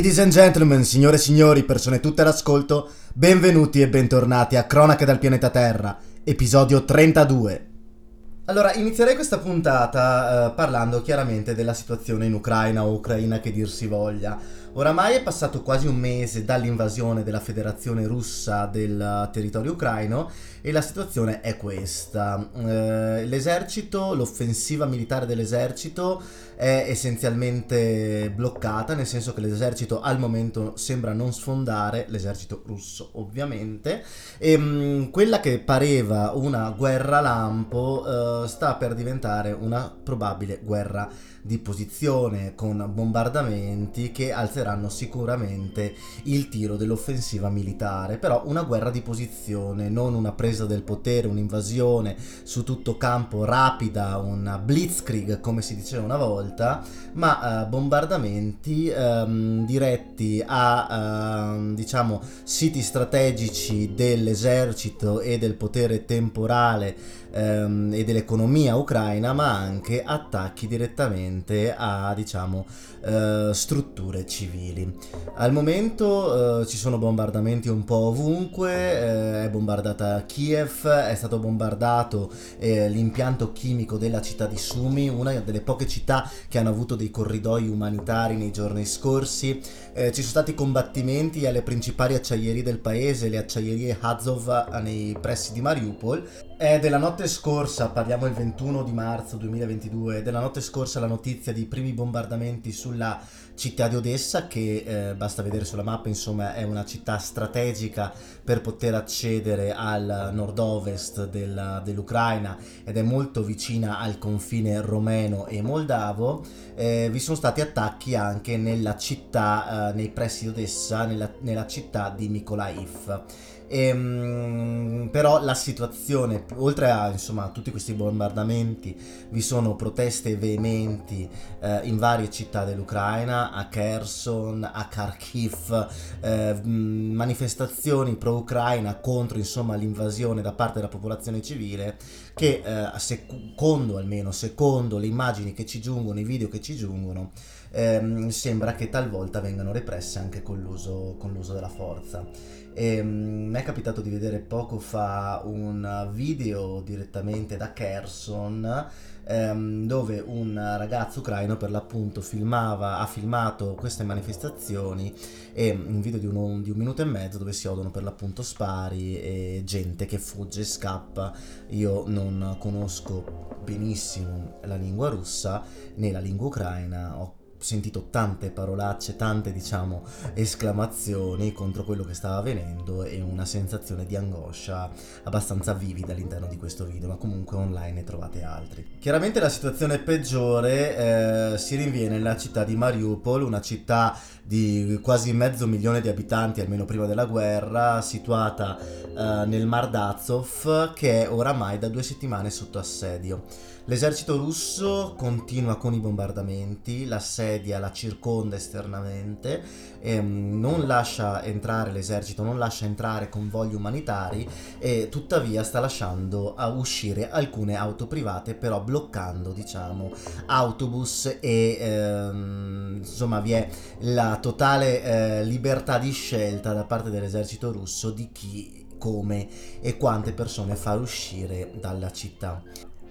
Ladies and gentlemen, signore e signori, persone tutte all'ascolto, benvenuti e bentornati a Cronache dal pianeta Terra, episodio 32. Allora, inizierei questa puntata eh, parlando chiaramente della situazione in Ucraina o Ucraina che dir si voglia. Oramai è passato quasi un mese dall'invasione della Federazione russa del territorio ucraino e la situazione è questa. Eh, l'esercito, l'offensiva militare dell'esercito è essenzialmente bloccata, nel senso che l'esercito al momento sembra non sfondare, l'esercito russo ovviamente, e mh, mm, quella che pareva una guerra lampo eh, sta per diventare una probabile guerra di posizione con bombardamenti che alzeranno sicuramente il tiro dell'offensiva militare, però una guerra di posizione, non una presa del potere, un'invasione su tutto campo rapida, una blitzkrieg come si diceva una volta, ma eh, bombardamenti ehm, diretti a ehm, diciamo siti strategici dell'esercito e del potere temporale ehm, e dell'economia ucraina, ma anche attacchi direttamente a diciamo eh, strutture civili. Al momento eh, ci sono bombardamenti un po' ovunque, eh, è bombardata Kiev, è stato bombardato eh, l'impianto chimico della città di Sumi, una delle poche città che hanno avuto dei corridoi umanitari nei giorni scorsi. Eh, ci sono stati combattimenti alle principali acciaierie del paese, le acciaierie Azov nei pressi di Mariupol. È della notte scorsa, parliamo il 21 di marzo 2022, della notte scorsa la notizia di primi bombardamenti sulla città di Odessa che eh, basta vedere sulla mappa, insomma è una città strategica per poter accedere al nord-ovest del, dell'Ucraina ed è molto vicina al confine romeno e moldavo. Eh, vi sono stati attacchi anche nella città, eh, nei pressi di Odessa, nella, nella città di Mykolaiv. Ehm, però la situazione, oltre a insomma, tutti questi bombardamenti, vi sono proteste veementi eh, in varie città dell'Ucraina, a Kherson, a Kharkiv, eh, manifestazioni pro-Ucraina contro insomma, l'invasione da parte della popolazione civile che eh, secondo almeno, secondo le immagini che ci giungono, i video che ci giungono, ehm, sembra che talvolta vengano represse anche con l'uso, con l'uso della forza. E, um, mi è capitato di vedere poco fa un video direttamente da Kherson um, dove un ragazzo ucraino per l'appunto filmava, ha filmato queste manifestazioni e un video di, uno, di un minuto e mezzo dove si odono per l'appunto spari e gente che fugge e scappa. Io non conosco benissimo la lingua russa né la lingua ucraina, ho sentito tante parolacce, tante diciamo esclamazioni contro quello che stava avvenendo e una sensazione di angoscia abbastanza vivida all'interno di questo video, ma comunque online ne trovate altri. Chiaramente la situazione peggiore eh, si rinviene nella città di Mariupol, una città di quasi mezzo milione di abitanti almeno prima della guerra, situata eh, nel Mar d'Azov che è oramai da due settimane sotto assedio. L'esercito russo continua con i bombardamenti, l'assedia, la circonda esternamente, ehm, non lascia entrare l'esercito, non lascia entrare convogli umanitari e tuttavia sta lasciando uscire alcune auto private, però bloccando, diciamo, autobus e ehm, insomma vi è la totale eh, libertà di scelta da parte dell'esercito russo di chi come e quante persone far uscire dalla città.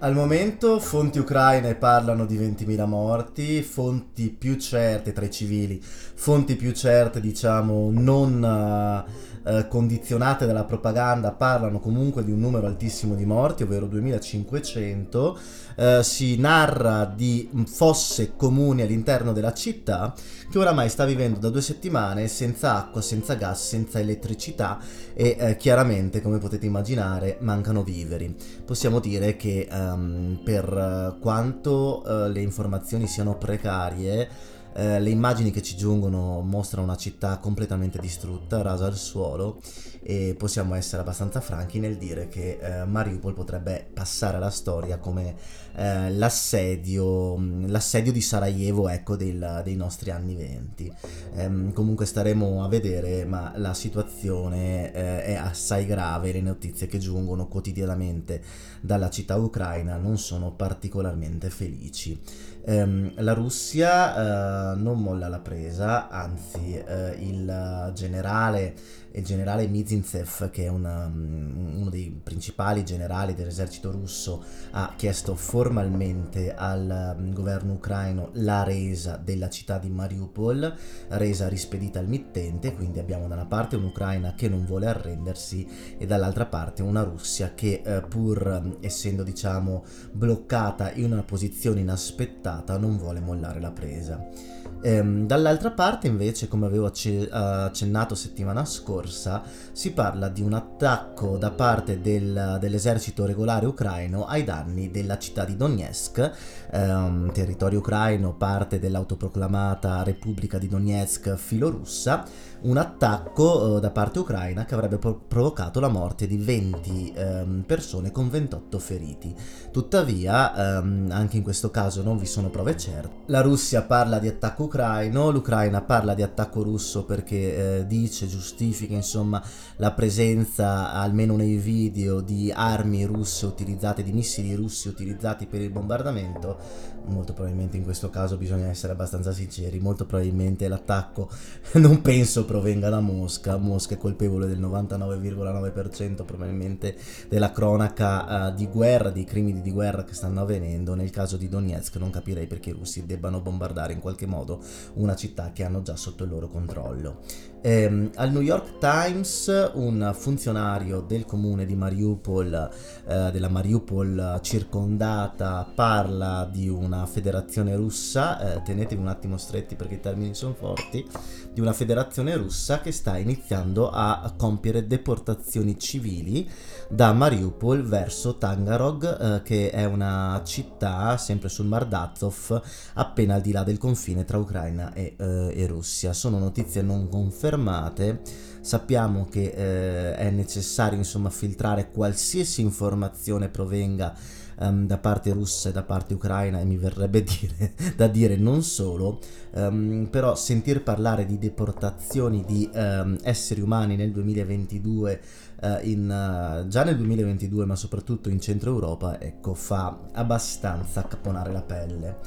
Al momento fonti ucraine parlano di 20.000 morti, fonti più certe tra i civili, fonti più certe diciamo non uh, condizionate dalla propaganda parlano comunque di un numero altissimo di morti, ovvero 2.500. Uh, si narra di fosse comuni all'interno della città che oramai sta vivendo da due settimane senza acqua, senza gas, senza elettricità e uh, chiaramente come potete immaginare mancano viveri. Possiamo dire che um, per quanto le informazioni siano precarie eh, le immagini che ci giungono mostrano una città completamente distrutta, rasa al suolo e possiamo essere abbastanza franchi nel dire che eh, Mariupol potrebbe passare alla storia come eh, l'assedio, l'assedio, di Sarajevo ecco, del, dei nostri anni venti. Ehm, comunque staremo a vedere, ma la situazione eh, è assai grave, le notizie che giungono quotidianamente dalla città ucraina non sono particolarmente felici. Ehm, la Russia uh, non molla la presa, anzi uh, il generale il generale Mizintsev, che è una, um, uno dei principali generali dell'esercito russo, ha chiesto formalmente al um, governo ucraino la resa della città di Mariupol, resa rispedita al mittente, quindi abbiamo da una parte un'Ucraina che non vuole arrendersi e dall'altra parte una Russia che eh, pur um, essendo diciamo bloccata in una posizione inaspettata non vuole mollare la presa. Ehm, dall'altra parte invece, come avevo accennato settimana scorsa, si parla di un attacco da parte del, dell'esercito regolare ucraino ai danni della città di Donetsk, ehm, territorio ucraino, parte dell'autoproclamata Repubblica di Donetsk filorussa, un attacco eh, da parte ucraina che avrebbe pro- provocato la morte di 20 ehm, persone con 28 feriti. Tuttavia, ehm, anche in questo caso non vi sono prove certe. La Russia parla di attacco ucraino, l'Ucraina parla di attacco russo perché eh, dice, giustifica insomma la presenza almeno nei video di armi russe utilizzate, di missili russi utilizzati per il bombardamento. Molto probabilmente in questo caso bisogna essere abbastanza sinceri, molto probabilmente l'attacco non penso provenga da Mosca, Mosca è colpevole del 99,9% probabilmente della cronaca uh, di guerra, dei crimini di guerra che stanno avvenendo, nel caso di Donetsk non capirei perché i russi debbano bombardare in qualche modo una città che hanno già sotto il loro controllo. Eh, al New York Times un funzionario del comune di Mariupol, eh, della Mariupol circondata, parla di una federazione russa, eh, tenetevi un attimo stretti perché i termini sono forti, di una federazione russa che sta iniziando a compiere deportazioni civili da Mariupol verso Tangarog, eh, che è una città sempre sul Mar d'Azov, appena al di là del confine tra Ucraina e, eh, e Russia. Sono notizie non confermate fermate, sappiamo che eh, è necessario insomma filtrare qualsiasi informazione provenga um, da parte russa e da parte ucraina e mi verrebbe dire, da dire non solo, um, però sentir parlare di deportazioni di um, esseri umani nel 2022 uh, in, uh, già nel 2022 ma soprattutto in centro Europa ecco fa abbastanza caponare la pelle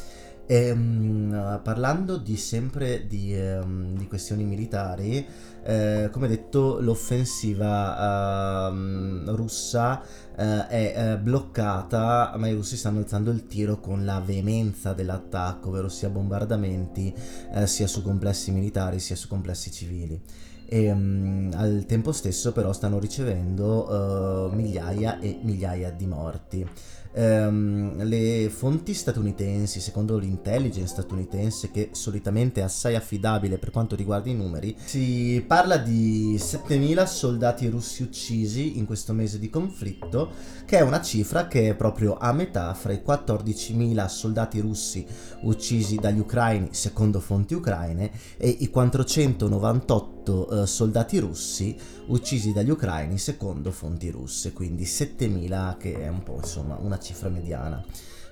e, um, parlando di sempre di, um, di questioni militari, eh, come detto, l'offensiva uh, russa uh, è uh, bloccata, ma i russi stanno alzando il tiro con la veemenza dell'attacco, ovvero sia bombardamenti eh, sia su complessi militari sia su complessi civili. E um, al tempo stesso però stanno ricevendo migliaia e migliaia di morti ehm, le fonti statunitensi, secondo l'intelligence statunitense, che solitamente è assai affidabile per quanto riguarda i numeri, si parla di 7.000 soldati russi uccisi in questo mese di conflitto, che è una cifra che è proprio a metà fra i 14.000 soldati russi uccisi dagli ucraini, secondo fonti ucraine, e i 498 eh, soldati russi uccisi dagli ucraini, secondo fonti russe, quindi 7.000 che è un po' insomma una cifra mediana.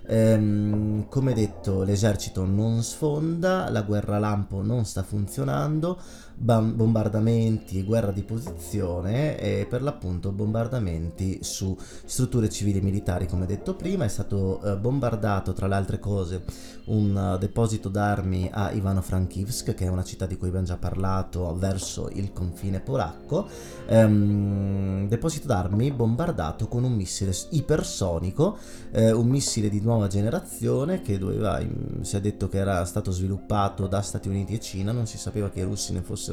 Ehm, come detto, l'esercito non sfonda, la guerra lampo non sta funzionando, bombardamenti, guerra di posizione e per l'appunto bombardamenti su strutture civili e militari, come detto prima. È stato eh, bombardato, tra le altre cose, un uh, deposito d'armi a Ivano-Frankivsk, che è una città di cui abbiamo già parlato, verso il confine polacco. Um, deposito d'armi bombardato con un missile ipersonico, eh, un missile di nuova generazione che doveva, si è detto che era stato sviluppato da Stati Uniti e Cina, non si sapeva che i russi ne fossero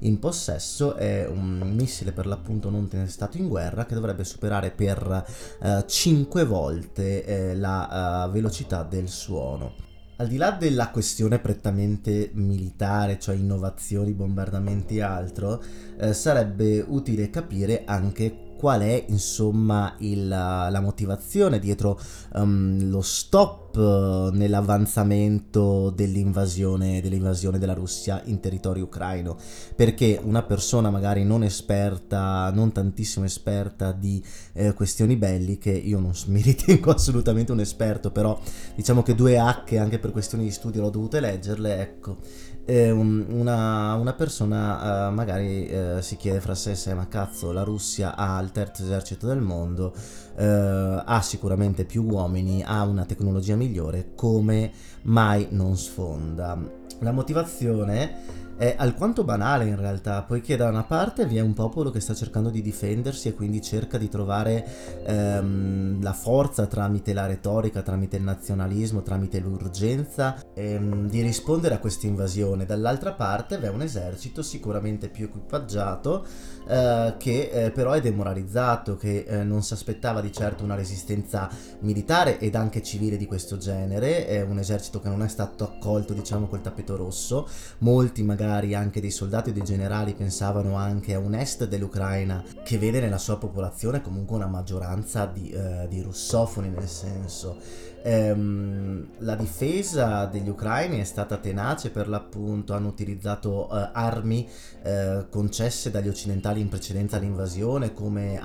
in possesso, è un missile per l'appunto non testato in guerra che dovrebbe superare per eh, 5 volte eh, la uh, velocità del suono. Al di là della questione prettamente militare, cioè innovazioni, bombardamenti e altro, eh, sarebbe utile capire anche qual è insomma il, la motivazione dietro um, lo stop uh, nell'avanzamento dell'invasione, dell'invasione della Russia in territorio ucraino. Perché una persona magari non esperta non tantissimo esperta di eh, questioni belliche io non mi ritengo assolutamente un esperto però diciamo che due H anche per questioni di studio l'ho dovute leggerle ecco eh, un, una, una, persona uh, magari uh, si chiede fra sé se ma cazzo la Russia ha il terzo esercito del mondo, uh, ha sicuramente più uomini, ha una tecnologia migliore, come mai non sfonda? La motivazione è alquanto banale in realtà, poiché da una parte vi è un popolo che sta cercando di difendersi e quindi cerca di trovare ehm, la forza tramite la retorica, tramite il nazionalismo, tramite l'urgenza ehm, di rispondere a questa invasione. Dall'altra parte vi è un esercito sicuramente più equipaggiato eh, che eh, però è demoralizzato, che eh, non si aspettava di certo una resistenza militare ed anche civile di questo genere, è un esercito che non è stato accolto diciamo col tappeto rosso, molti magari anche dei soldati o dei generali pensavano anche a un est dell'Ucraina che vede nella sua popolazione comunque una maggioranza di, uh, di russofoni nel senso ehm, la difesa degli ucraini è stata tenace per l'appunto hanno utilizzato uh, armi uh, concesse dagli occidentali in precedenza all'invasione come,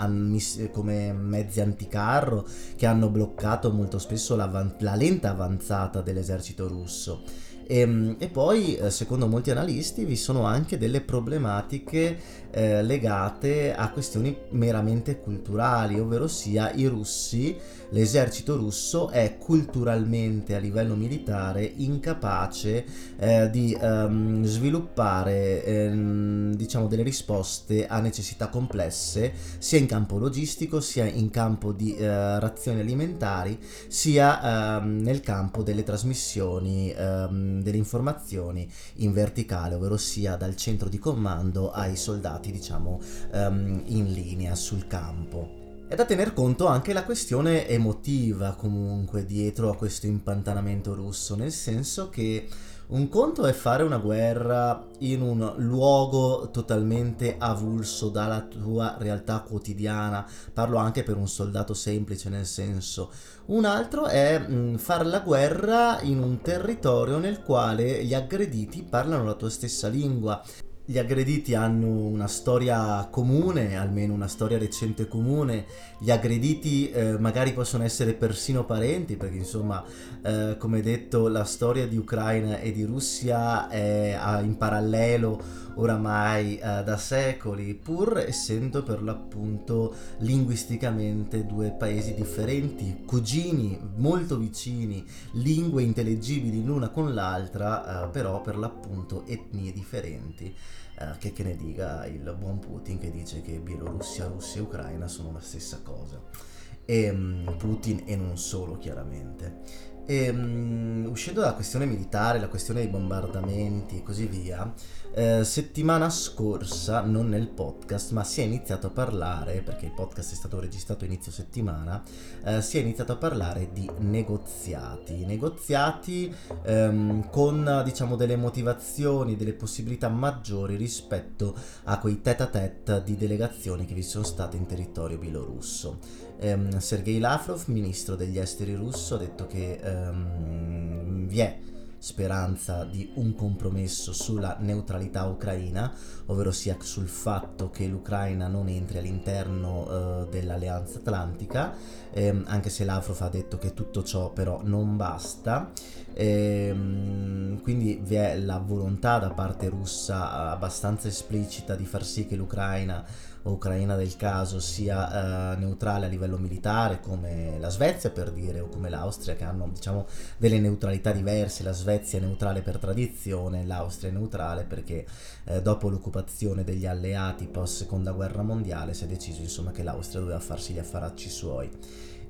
come, mezzi anticarro che hanno bloccato molto spesso la, la lenta avanzata dell'esercito russo. E, ehm, e poi, eh, secondo molti analisti, vi sono anche delle problematiche eh, legate a questioni meramente culturali, ovvero sia i russi, l'esercito russo è culturalmente a livello militare incapace eh, di ehm, sviluppare ehm, diciamo delle risposte a necessità complesse sia in campo logistico sia in campo di eh, razioni alimentari sia ehm, nel campo delle trasmissioni ehm, delle informazioni in verticale ovvero sia dal centro di comando ai soldati stati diciamo um, in linea sul campo. È da tener conto anche la questione emotiva comunque dietro a questo impantanamento russo, nel senso che un conto è fare una guerra in un luogo totalmente avulso dalla tua realtà quotidiana, parlo anche per un soldato semplice nel senso. Un altro è mh, fare la guerra in un territorio nel quale gli aggrediti parlano la tua stessa lingua gli aggrediti hanno una storia comune, almeno una storia recente comune, gli aggrediti eh, magari possono essere persino parenti, perché insomma, eh, come detto, la storia di Ucraina e di Russia è in parallelo oramai eh, da secoli, pur essendo per l'appunto linguisticamente due paesi differenti, cugini molto vicini, lingue intellegibili l'una con l'altra, eh, però per l'appunto etnie differenti eh, che, che ne dica il buon Putin che dice che Bielorussia, Russia e Ucraina sono la stessa cosa. E, um, Putin e non solo chiaramente. E, um, uscendo dalla questione militare, la questione dei bombardamenti e così via, eh, settimana scorsa, non nel podcast, ma si è iniziato a parlare, perché il podcast è stato registrato inizio settimana, eh, si è iniziato a parlare di negoziati. Negoziati ehm, con, diciamo, delle motivazioni, delle possibilità maggiori rispetto a quei tête à tête di delegazioni che vi sono state in territorio bielorusso. Um, Sergei Lavrov, ministro degli esteri russo, ha detto che um, vi è speranza di un compromesso sulla neutralità ucraina, ovvero sia sul fatto che l'Ucraina non entri all'interno uh, dell'alleanza atlantica, ehm, anche se Lavrov ha detto che tutto ciò però non basta. Ehm, quindi vi è la volontà da parte russa abbastanza esplicita di far sì che l'Ucraina ucraina del caso sia eh, neutrale a livello militare come la Svezia per dire o come l'Austria che hanno diciamo delle neutralità diverse. La Svezia è neutrale per tradizione l'Austria è neutrale perché eh, dopo l'occupazione degli alleati post seconda guerra mondiale si è deciso insomma che l'Austria doveva farsi gli affaracci suoi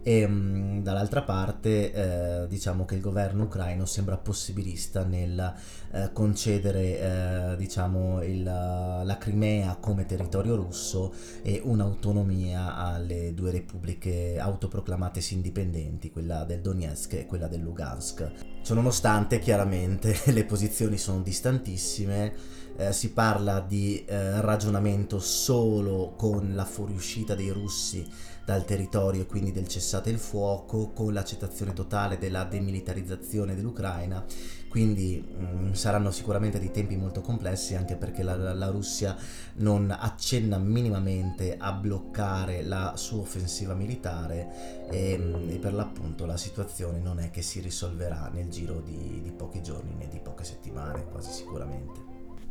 e mm, dall'altra parte eh, diciamo che il governo ucraino sembra possibilista nel eh, concedere eh, diciamo il, la Crimea come territorio russo e un'autonomia alle due repubbliche autoproclamatesi indipendenti, quella del Donetsk e quella del Lugansk. Ciononostante chiaramente le posizioni sono distantissime eh, si parla di eh, ragionamento solo con la fuoriuscita dei russi dal territorio e quindi del cessate il fuoco, con l'accettazione totale della demilitarizzazione dell'Ucraina. Quindi mh, mm, saranno sicuramente dei tempi molto complessi anche perché la, la, Russia non accenna minimamente a bloccare la sua offensiva militare e, mm, e, per l'appunto la situazione non è che si risolverà nel giro di, di pochi giorni né di poche settimane, quasi sicuramente.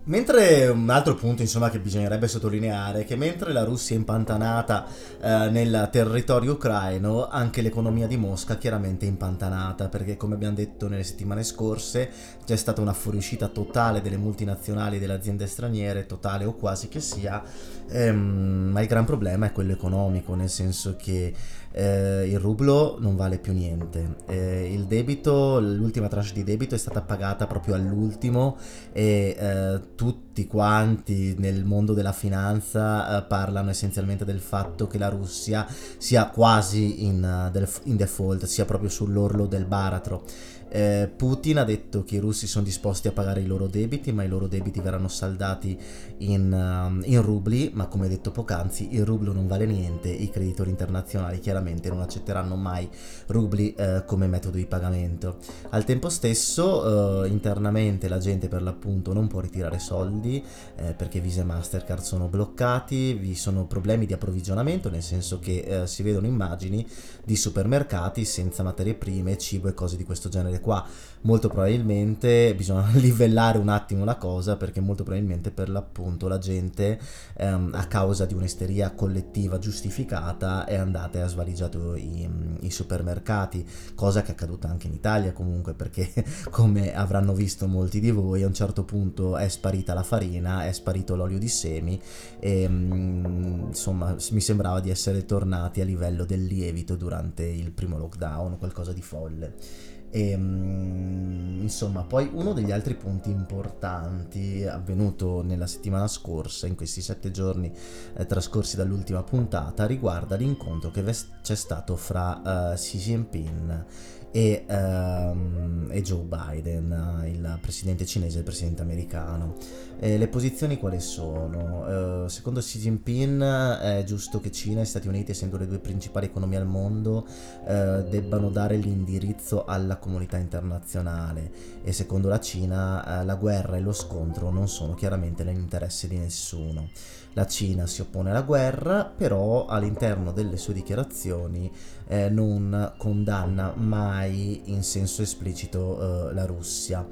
Mentre un altro punto insomma che bisognerebbe sottolineare è che mentre la Russia è impantanata eh, nel territorio ucraino, anche l'economia di Mosca chiaramente è impantanata perché come abbiamo detto nelle settimane scorse c'è stata una fuoriuscita totale delle multinazionali e delle aziende straniere, totale o quasi che sia, ehm, ma il gran problema è quello economico, nel senso che eh, il rublo non vale più niente, eh, il debito, l'ultima tranche di debito è stata pagata proprio all'ultimo e eh, tutti quanti nel mondo della finanza eh, parlano essenzialmente del fatto che la Russia sia quasi in, uh, in default, sia proprio sull'orlo del baratro. Eh, Putin ha detto che i russi sono disposti a pagare i loro debiti, ma i loro debiti verranno saldati in, um, in rubli, ma come detto poc'anzi il rublo non vale niente, i creditori internazionali chiaramente non accetteranno mai rubli eh, come metodo di pagamento. Al tempo stesso eh, internamente la gente per l'appunto non può ritirare soldi eh, perché Visa e Mastercard sono bloccati, vi sono problemi di approvvigionamento, nel senso che eh, si vedono immagini di supermercati senza materie prime, cibo e cose di questo genere qua? Molto probabilmente bisogna livellare un attimo la cosa perché molto probabilmente per l'appunto la gente ehm, a causa di un'esteria collettiva giustificata è andata e ha svaligiato i, i, supermercati cosa che è accaduta anche in Italia comunque perché come avranno visto molti di voi a un certo punto è sparita la farina è sparito l'olio di semi e mm, insomma mi sembrava di essere tornati a livello del lievito durante il primo lockdown qualcosa di folle e, ehm, insomma, poi uno degli altri punti importanti avvenuto nella settimana scorsa, in questi sette giorni eh, trascorsi dall'ultima puntata, riguarda l'incontro che c'è stato fra uh, Xi Jinping e, um, e Joe Biden, il presidente cinese e il presidente americano. Eh, le posizioni quali sono? Eh, secondo Xi Jinping è giusto che Cina e Stati Uniti, essendo le due principali economie al mondo, eh, debbano dare l'indirizzo alla comunità internazionale e secondo la Cina eh, la guerra e lo scontro non sono chiaramente nell'interesse di nessuno. La Cina si oppone alla guerra, però all'interno delle sue dichiarazioni eh, non condanna mai in senso esplicito eh, la Russia.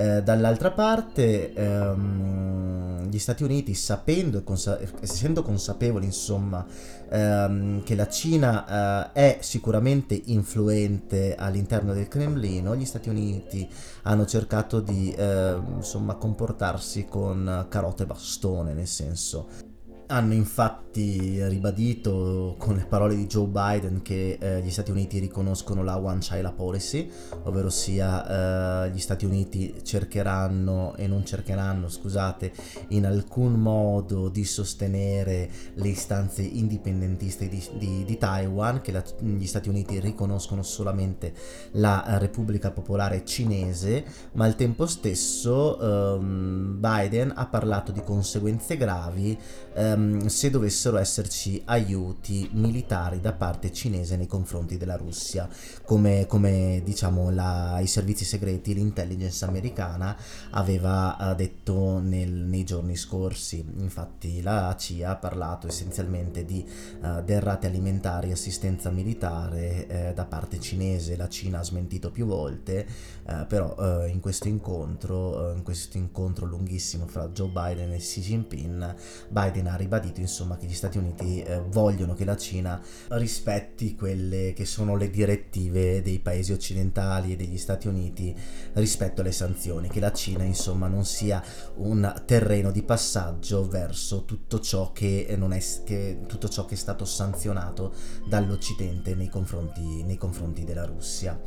Eh, dall'altra parte ehm, gli Stati Uniti sapendo consa- essendo consapevoli insomma ehm, che la Cina eh, è sicuramente influente all'interno del Cremlino gli Stati Uniti hanno cercato di eh, insomma comportarsi con carote e bastone nel senso hanno infatti ribadito con le parole di Joe Biden che eh, gli Stati Uniti riconoscono la One China Policy, ovvero sia eh, gli Stati Uniti cercheranno e non cercheranno, scusate, in alcun modo di sostenere le istanze indipendentiste di, di, di Taiwan, che la, gli Stati Uniti riconoscono solamente la Repubblica Popolare Cinese, ma al tempo stesso ehm, Biden ha parlato di conseguenze gravi ehm, se dovessero esserci aiuti militari da parte cinese nei confronti della Russia, come, come diciamo la, i servizi segreti, l'intelligence americana aveva uh, detto nel, nei giorni scorsi. Infatti la CIA ha parlato essenzialmente di uh, derrate alimentari e assistenza militare eh, da parte cinese, la Cina ha smentito più volte, eh, però eh, in questo incontro, in questo incontro lunghissimo fra Joe Biden e Xi Jinping, Biden ha ribadito insomma che gli Stati Uniti eh, vogliono che la Cina rispetti quelle che sono le direttive dei paesi occidentali e degli Stati Uniti rispetto alle sanzioni, che la Cina insomma non sia un terreno di passaggio verso tutto ciò che, non è, che, tutto ciò che è stato sanzionato dall'Occidente nei confronti, nei confronti della Russia.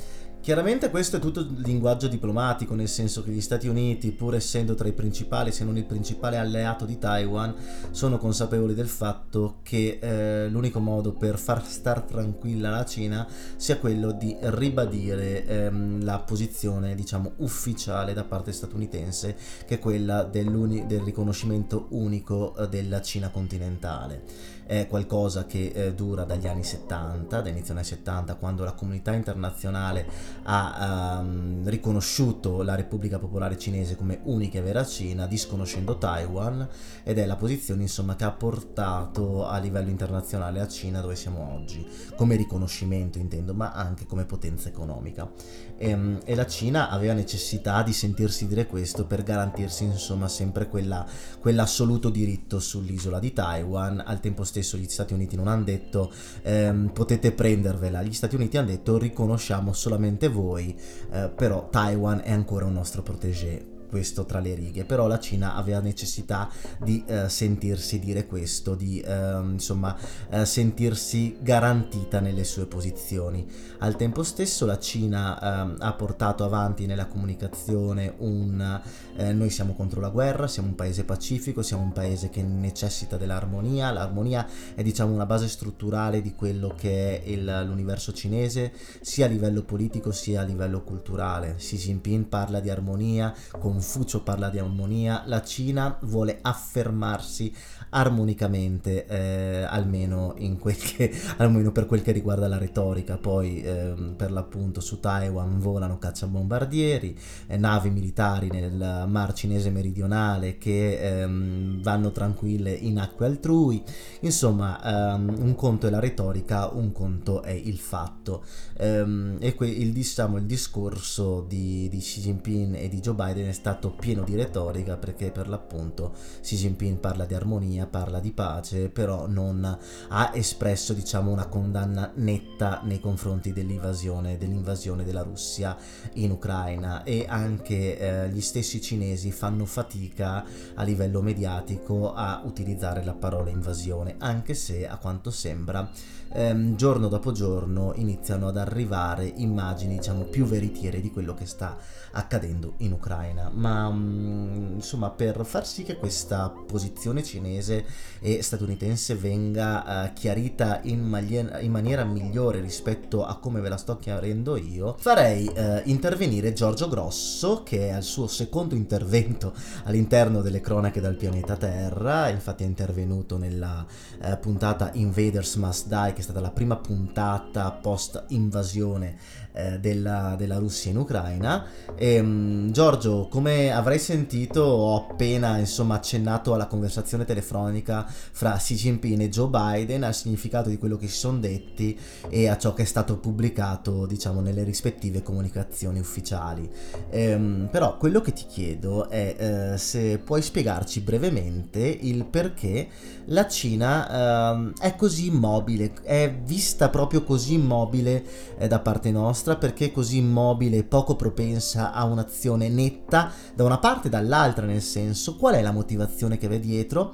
Chiaramente questo è tutto linguaggio diplomatico, nel senso che gli Stati Uniti, pur essendo tra i principali, se non il principale alleato di Taiwan, sono consapevoli del fatto che eh, l'unico modo per far star tranquilla la Cina sia quello di ribadire ehm, la posizione, diciamo, ufficiale da parte statunitense, che è quella del riconoscimento unico eh, della Cina continentale. è qualcosa che eh, dura dagli anni 70, da inizio anni 70, quando la comunità internazionale ha um, riconosciuto la Repubblica Popolare Cinese come unica e vera Cina, disconoscendo Taiwan, ed è la posizione insomma, che ha portato a livello internazionale a Cina dove siamo oggi, come riconoscimento intendo, ma anche come potenza economica. E, ehm, e la Cina aveva necessità di sentirsi dire questo per garantirsi insomma sempre quella, quell'assoluto diritto sull'isola di Taiwan, al tempo stesso gli Stati Uniti non hanno detto ehm, potete prendervela, gli Stati Uniti hanno detto riconosciamo solamente voi, eh, però Taiwan è ancora un nostro protégé questo tra le righe, però la Cina aveva necessità di eh, sentirsi dire questo, di eh, insomma eh, sentirsi garantita nelle sue posizioni. Al tempo stesso la Cina ehm, ha portato avanti nella comunicazione un eh, noi siamo contro la guerra, siamo un paese pacifico, siamo un paese che necessita dell'armonia, l'armonia è diciamo una base strutturale di quello che è il, l'universo cinese sia a livello politico sia a livello culturale. Xi Jinping parla di armonia, con Confucio parla di armonia, la Cina vuole affermarsi armonicamente, eh, almeno, che, almeno, per quel che riguarda la retorica. Poi, eh, per l'appunto, su Taiwan volano cacciabombardieri, eh, navi militari nel mar cinese meridionale che ehm, vanno tranquille in acque altrui. Insomma, ehm, un conto è la retorica, un conto è il fatto. Ehm, e que- il, diciamo, il discorso di, di Xi Jinping e di Joe Biden è stato pieno di retorica perché per l'appunto Xi Jinping parla di armonia parla di pace, però non ha espresso diciamo, una condanna netta nei confronti dell'invasione, dell'invasione della Russia in Ucraina. E anche eh, gli stessi cinesi fanno fatica a livello mediatico a utilizzare la parola invasione, anche se a quanto sembra ehm, giorno dopo giorno iniziano ad arrivare immagini diciamo più veritiere di quello che sta accadendo in Ucraina. Ma mm, insomma per far sì che questa posizione cinese e statunitense venga eh, chiarita in, maglie- in, maniera migliore rispetto a come ve la sto chiarendo io farei eh, intervenire Giorgio Grosso che è al suo secondo intervento all'interno delle cronache dal pianeta Terra. Infatti è intervenuto nella eh, puntata Invaders Must Die che è stata la prima puntata post invasione eh, della, della, Russia in Ucraina. E, um, Giorgio, come avrai sentito, ho appena insomma accennato alla conversazione telefonica fra Xi Jinping e Joe Biden, al significato di quello che si sono detti e a ciò che è stato pubblicato, diciamo, nelle rispettive comunicazioni ufficiali. E, um, però quello che ti chiedo è uh, se puoi spiegarci brevemente il perché la Cina uh, è così immobile, è vista proprio così immobile eh, da parte nostra nostra perché è così immobile e poco propensa a un'azione netta da una parte e dall'altra, nel senso qual è la motivazione che v'è dietro?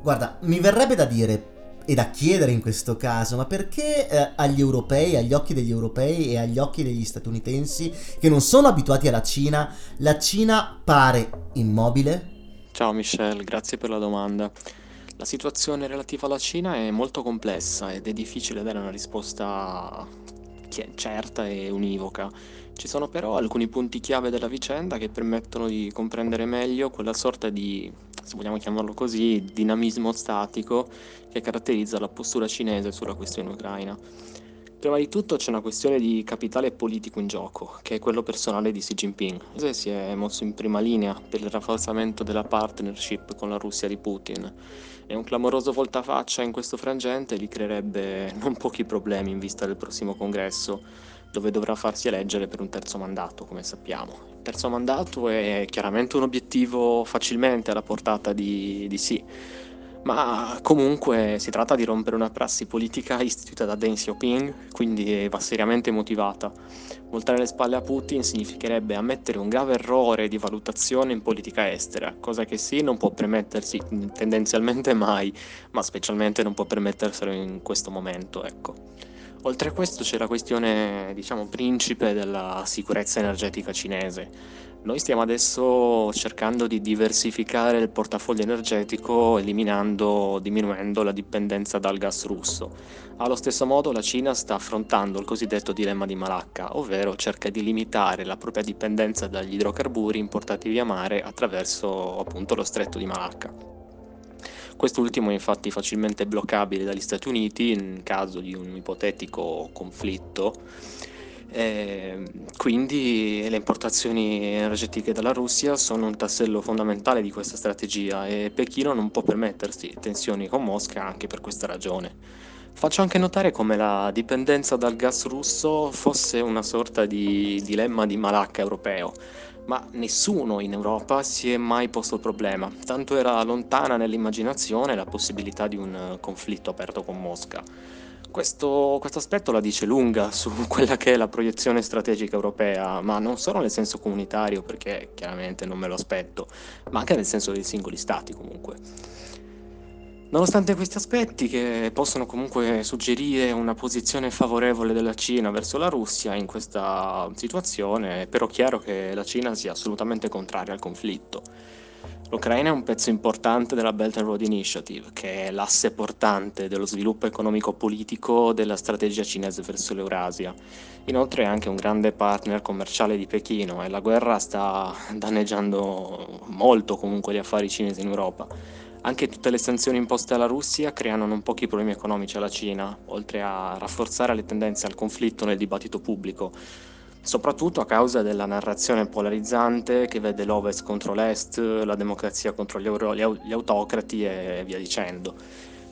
Guarda, mi verrebbe da dire e da chiedere in questo caso, ma perché eh, agli europei, agli occhi degli europei e agli occhi degli statunitensi che non sono abituati alla Cina, la Cina pare immobile? Ciao Michelle, grazie per la domanda. La situazione relativa alla Cina è molto complessa ed è difficile dare una risposta certa e univoca. Ci sono però alcuni punti chiave della vicenda che permettono di comprendere meglio quella sorta di, se vogliamo chiamarlo così, dinamismo statico che caratterizza la postura cinese sulla questione ucraina. Prima di tutto c'è una questione di capitale politico in gioco, che è quello personale di Xi Jinping. Si è mosso in prima linea per il rafforzamento della partnership con la Russia di Putin e un clamoroso voltafaccia in questo frangente gli creerebbe non pochi problemi in vista del prossimo congresso, dove dovrà farsi eleggere per un terzo mandato, come sappiamo. Il terzo mandato è chiaramente un obiettivo facilmente alla portata di, di Xi ma comunque si tratta di rompere una prassi politica istituita da Deng Xiaoping, quindi va seriamente motivata. Voltare le spalle a Putin significherebbe ammettere un grave errore di valutazione in politica estera, cosa che sì non può permettersi tendenzialmente mai, ma specialmente non può permetterselo in questo momento, ecco. Oltre a questo c'è la questione, diciamo, principe della sicurezza energetica cinese. Noi stiamo adesso cercando di diversificare il portafoglio energetico eliminando, diminuendo la dipendenza dal gas russo. Allo stesso modo la Cina sta affrontando il cosiddetto dilemma di Malacca, ovvero cerca di limitare la propria dipendenza dagli idrocarburi importati via mare attraverso appunto lo stretto di Malacca. Quest'ultimo è infatti facilmente bloccabile dagli Stati Uniti in caso di un ipotetico conflitto. Eh, quindi le importazioni energetiche dalla Russia sono un tassello fondamentale di questa strategia e Pechino non può permettersi tensioni con Mosca anche per questa ragione. Faccio anche notare come la dipendenza dal gas russo fosse una sorta di dilemma di malacca europeo, ma nessuno in Europa si è mai posto il problema, tanto era lontana nell'immaginazione la possibilità di un conflitto aperto con Mosca. Questo, questo, aspetto la dice lunga su quella che è la proiezione strategica europea, ma non solo nel senso comunitario, perché chiaramente non me lo aspetto, ma anche nel senso dei singoli stati comunque. Nonostante questi aspetti, che possono comunque suggerire una posizione favorevole della Cina verso la Russia in questa situazione, è però chiaro che la Cina sia assolutamente contraria al conflitto. L'Ucraina è un pezzo importante della Belt and Road Initiative, che è l'asse portante dello sviluppo economico-politico della strategia cinese verso l'Eurasia. Inoltre è anche un grande partner commerciale di Pechino e la guerra sta danneggiando molto comunque gli affari cinesi in Europa. Anche tutte le sanzioni imposte alla Russia creano non pochi problemi economici alla Cina, oltre a rafforzare le tendenze al conflitto nel dibattito pubblico, soprattutto a causa della narrazione polarizzante che vede l'Ovest contro l'Est, la democrazia contro gli, euro- gli autocrati e via dicendo.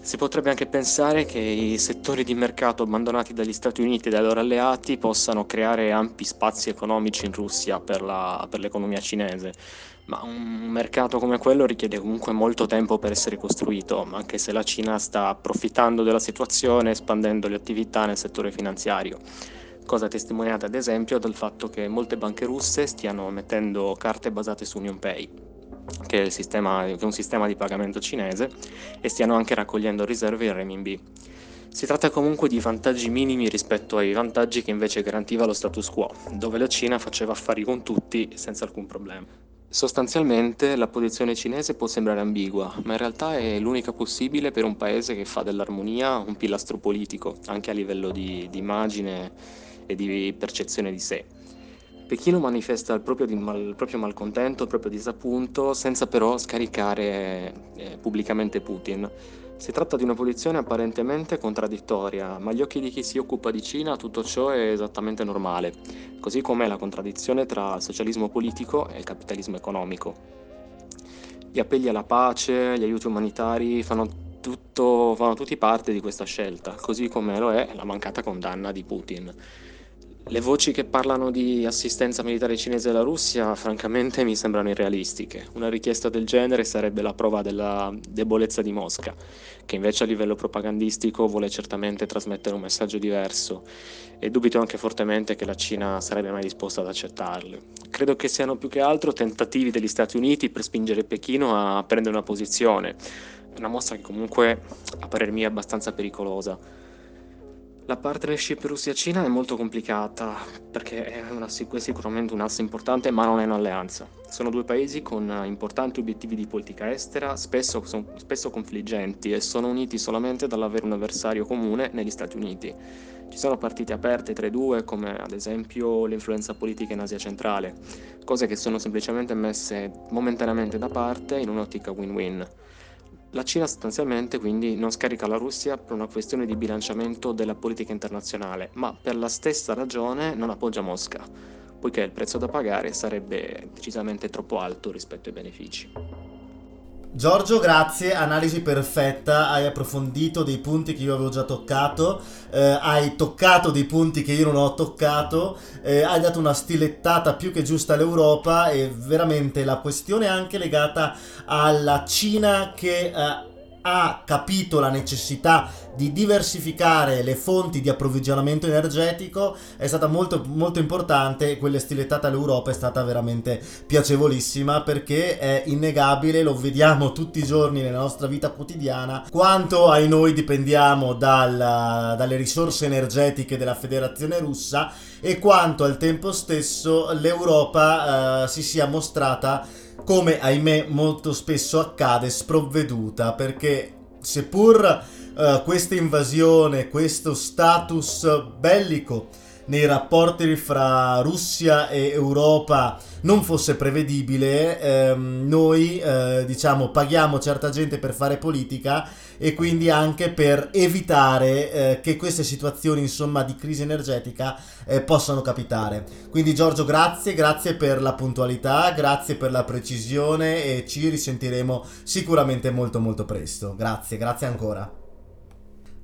Si potrebbe anche pensare che i settori di mercato abbandonati dagli Stati Uniti e dai loro alleati possano creare ampi spazi economici in Russia per, la, per l'economia cinese, ma un mercato come quello richiede comunque molto tempo per essere costruito, anche se la Cina sta approfittando della situazione espandendo le attività nel settore finanziario, cosa testimoniata ad esempio dal fatto che molte banche russe stiano mettendo carte basate su UnionPay, che sistema, che è un sistema di pagamento cinese, e stiano anche raccogliendo riserve in renminbi. Si tratta comunque di vantaggi minimi rispetto ai vantaggi che invece garantiva lo status quo, dove la Cina faceva affari con tutti senza alcun problema. Sostanzialmente la posizione cinese può sembrare ambigua, ma in realtà è l'unica possibile per un paese che fa dell'armonia un pilastro politico, anche a livello di, di immagine e di percezione di sé. Pechino manifesta il proprio, il proprio, malcontento, il proprio disappunto, senza però scaricare eh, pubblicamente Putin. Si tratta di una posizione apparentemente contraddittoria, ma agli occhi di chi si occupa di Cina tutto ciò è esattamente normale, così come la contraddizione tra il socialismo politico e il capitalismo economico. Gli appelli alla pace, gli aiuti umanitari fanno, tutto, fanno tutti parte di questa scelta, così come lo è la mancata condanna di Putin. Le voci che parlano di assistenza militare cinese alla Russia, francamente, mi sembrano irrealistiche. Una richiesta del genere sarebbe la prova della debolezza di Mosca, che invece a livello propagandistico vuole certamente trasmettere un messaggio diverso e dubito anche fortemente che la Cina sarebbe mai disposta ad accettarle. Credo che siano più che altro tentativi degli Stati Uniti per spingere Pechino a prendere una posizione, una mossa che comunque a parer mio è abbastanza pericolosa. La partnership Russia-Cina è molto complicata perché è, una, è sicuramente un asse importante ma non è un'alleanza. Sono due paesi con importanti obiettivi di politica estera, spesso, son, spesso confliggenti e sono uniti solamente dall'avere un avversario comune negli Stati Uniti. Ci sono partite aperte tra i due come ad esempio l'influenza politica in Asia centrale, cose che sono semplicemente messe momentaneamente da parte in un'ottica win-win. La Cina sostanzialmente quindi non scarica la Russia per una questione di bilanciamento della politica internazionale, ma per la stessa ragione non appoggia Mosca, poiché il prezzo da pagare sarebbe decisamente troppo alto rispetto ai benefici. Giorgio, grazie, analisi perfetta, hai approfondito dei punti che io avevo già toccato, eh, hai toccato dei punti che io non ho toccato, eh, hai dato una stilettata più che giusta all'Europa e veramente la questione anche legata alla Cina che... Eh, ha capito la necessità di diversificare le fonti di approvvigionamento energetico è stata molto, molto importante quella stilettata all'Europa è stata veramente piacevolissima perché è innegabile, lo vediamo tutti i giorni nella nostra vita quotidiana, quanto ai noi dipendiamo dal, dalle risorse energetiche della federazione russa e quanto al tempo stesso l'Europa eh, si sia mostrata come ahimè molto spesso accade sprovveduta perché seppur uh, questa invasione, questo status bellico nei rapporti fra Russia e Europa non fosse prevedibile, ehm, noi eh, diciamo paghiamo certa gente per fare politica e quindi anche per evitare eh, che queste situazioni insomma di crisi energetica eh, possano capitare. Quindi Giorgio grazie, grazie per la puntualità, grazie per la precisione e ci risentiremo sicuramente molto molto presto. Grazie, grazie ancora.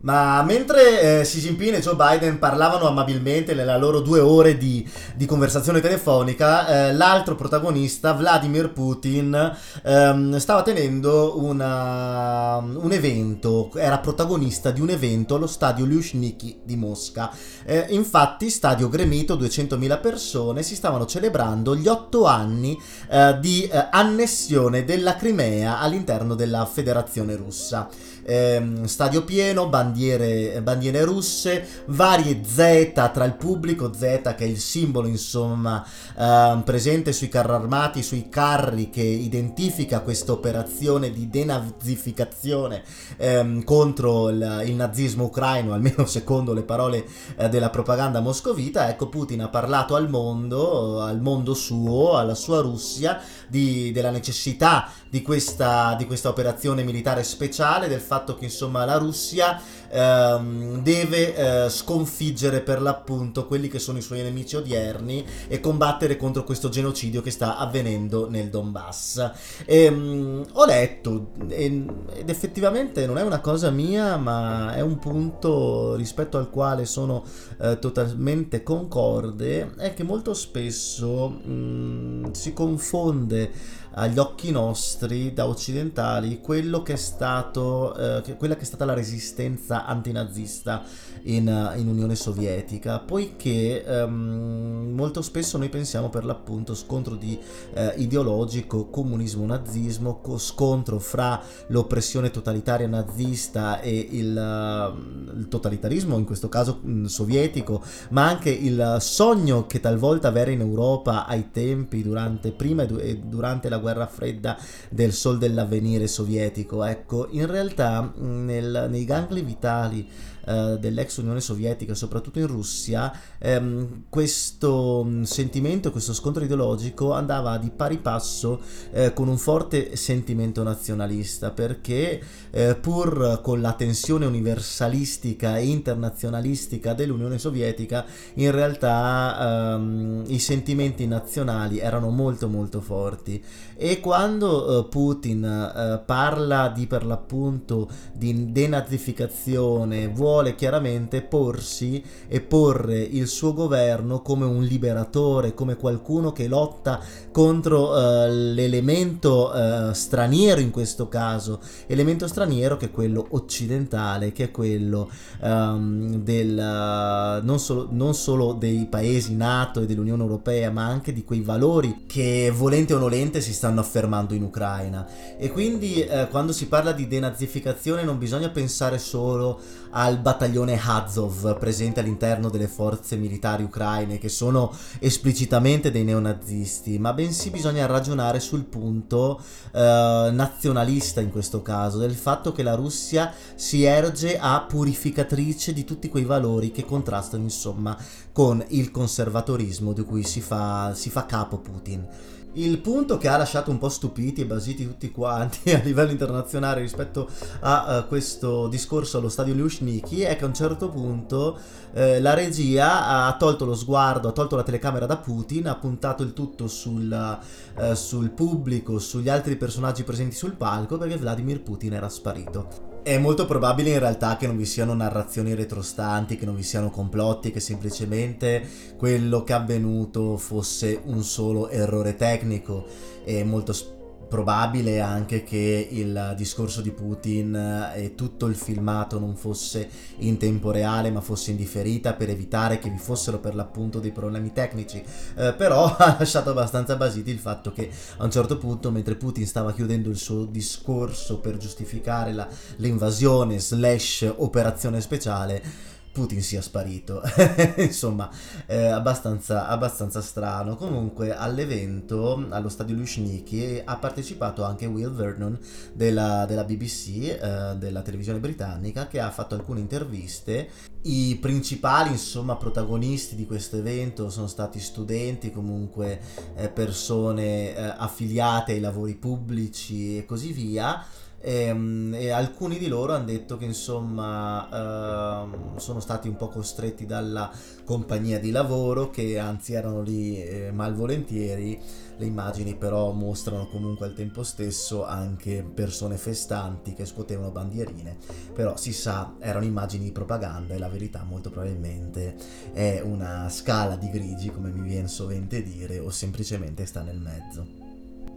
Ma mentre eh, Xi Jinping e Joe Biden parlavano amabilmente nella loro due ore di, di conversazione telefonica, eh, l'altro protagonista, Vladimir Putin, ehm, stava tenendo una, un evento, era protagonista di un evento allo stadio Lyushniki di Mosca. Eh, infatti, stadio gremito, 200.000 persone, si stavano celebrando gli otto anni eh, di eh, annessione della Crimea all'interno della Federazione russa ehm, stadio pieno, bandiere, bandiere russe, varie Z tra il pubblico, Z che è il simbolo insomma ehm, presente sui carri armati, sui carri che identifica questa operazione di denazificazione ehm, contro il, il, nazismo ucraino, almeno secondo le parole eh, della propaganda moscovita. Ecco, Putin ha parlato al mondo, al mondo suo, alla sua Russia, di, della necessità di questa, di questa operazione militare speciale, del fatto che insomma la Russia ehm, deve eh, sconfiggere per l'appunto quelli che sono i suoi nemici odierni e combattere contro questo genocidio che sta avvenendo nel Donbass. E, ehm, ho letto ed effettivamente non è una cosa mia, ma è un punto rispetto al quale sono eh, totalmente concorde, è che molto spesso mh, mm, si confonde agli occhi nostri da occidentali quello che è stato, eh, quella che è stata la resistenza antinazista in, in Unione Sovietica, poiché ehm, molto spesso noi pensiamo per l'appunto scontro di eh, ideologico comunismo-nazismo, scontro fra l'oppressione totalitaria nazista e il, uh, il totalitarismo, in questo caso mh, sovietico, ma anche il sogno che talvolta avere in Europa ai tempi, durante, prima e durante la guerra fredda del sol dell'avvenire sovietico. Ecco, in realtà nel, nei gangli vitali eh, dell'ex Unione Sovietica, soprattutto in Russia, ehm, questo mm, sentimento, questo scontro ideologico andava di pari passo eh, con un forte sentimento nazionalista, perché eh, pur con la tensione universalistica e internazionalistica dell'Unione Sovietica, in realtà ehm, i sentimenti nazionali erano molto molto forti. E quando eh, Putin eh, parla di per l'appunto di denazificazione, vuole vuole chiaramente porsi e porre il suo governo come un liberatore, come qualcuno che lotta contro uh, l'elemento uh, straniero in questo caso, elemento straniero che è quello occidentale, che è quello um, del, uh, non, solo, non solo dei paesi NATO e dell'Unione Europea, ma anche di quei valori che volente o nolente si stanno affermando in Ucraina. E quindi quando si parla di denazificazione non bisogna pensare solo al battaglione Azov presente all'interno delle forze militari ucraine che sono esplicitamente dei neonazisti, ma bensì bisogna ragionare sul punto eh, nazionalista in questo caso, del fatto che la Russia si erge a purificatrice di tutti quei valori che contrastano insomma con il conservatorismo di cui si fa, si fa capo Putin. Il punto che ha lasciato un po' stupiti e basiti tutti quanti a livello internazionale rispetto a uh, questo discorso allo stadio Lyushniki è che a un certo punto uh, la regia ha tolto lo sguardo, ha tolto la telecamera da Putin, ha puntato il tutto sul, uh, sul pubblico, sugli altri personaggi presenti sul palco perché Vladimir Putin era sparito. È molto probabile in realtà che non vi siano narrazioni retrostanti, che non vi siano complotti, che semplicemente quello che è avvenuto fosse un solo errore tecnico. E molto spesso probabile anche che il discorso di Putin e tutto il filmato non fosse in tempo reale ma fosse in differita per evitare che vi fossero per l'appunto dei problemi tecnici. Eh, però ha lasciato abbastanza basiti il fatto che a un certo punto mentre Putin stava chiudendo il suo discorso per giustificare la, l'invasione slash operazione speciale Putin sia sparito. Insomma, eh, abbastanza, abbastanza strano. Comunque, all'evento, allo stadio Lushniki, ha partecipato anche Will Vernon della, della BBC, eh, della televisione britannica, che ha fatto alcune interviste. I principali, insomma, protagonisti di questo evento sono stati studenti, comunque eh, persone eh, affiliate ai lavori pubblici e così via. E, ehm, e, alcuni di loro hanno detto che insomma uh, sono stati un po' costretti dalla compagnia di lavoro che anzi erano lì eh, malvolentieri. Le immagini però mostrano comunque al tempo stesso anche persone festanti che scuotevano bandierine. Però si sa erano immagini di propaganda e la verità molto probabilmente è una scala di grigi come mi viene sovente dire o semplicemente sta nel mezzo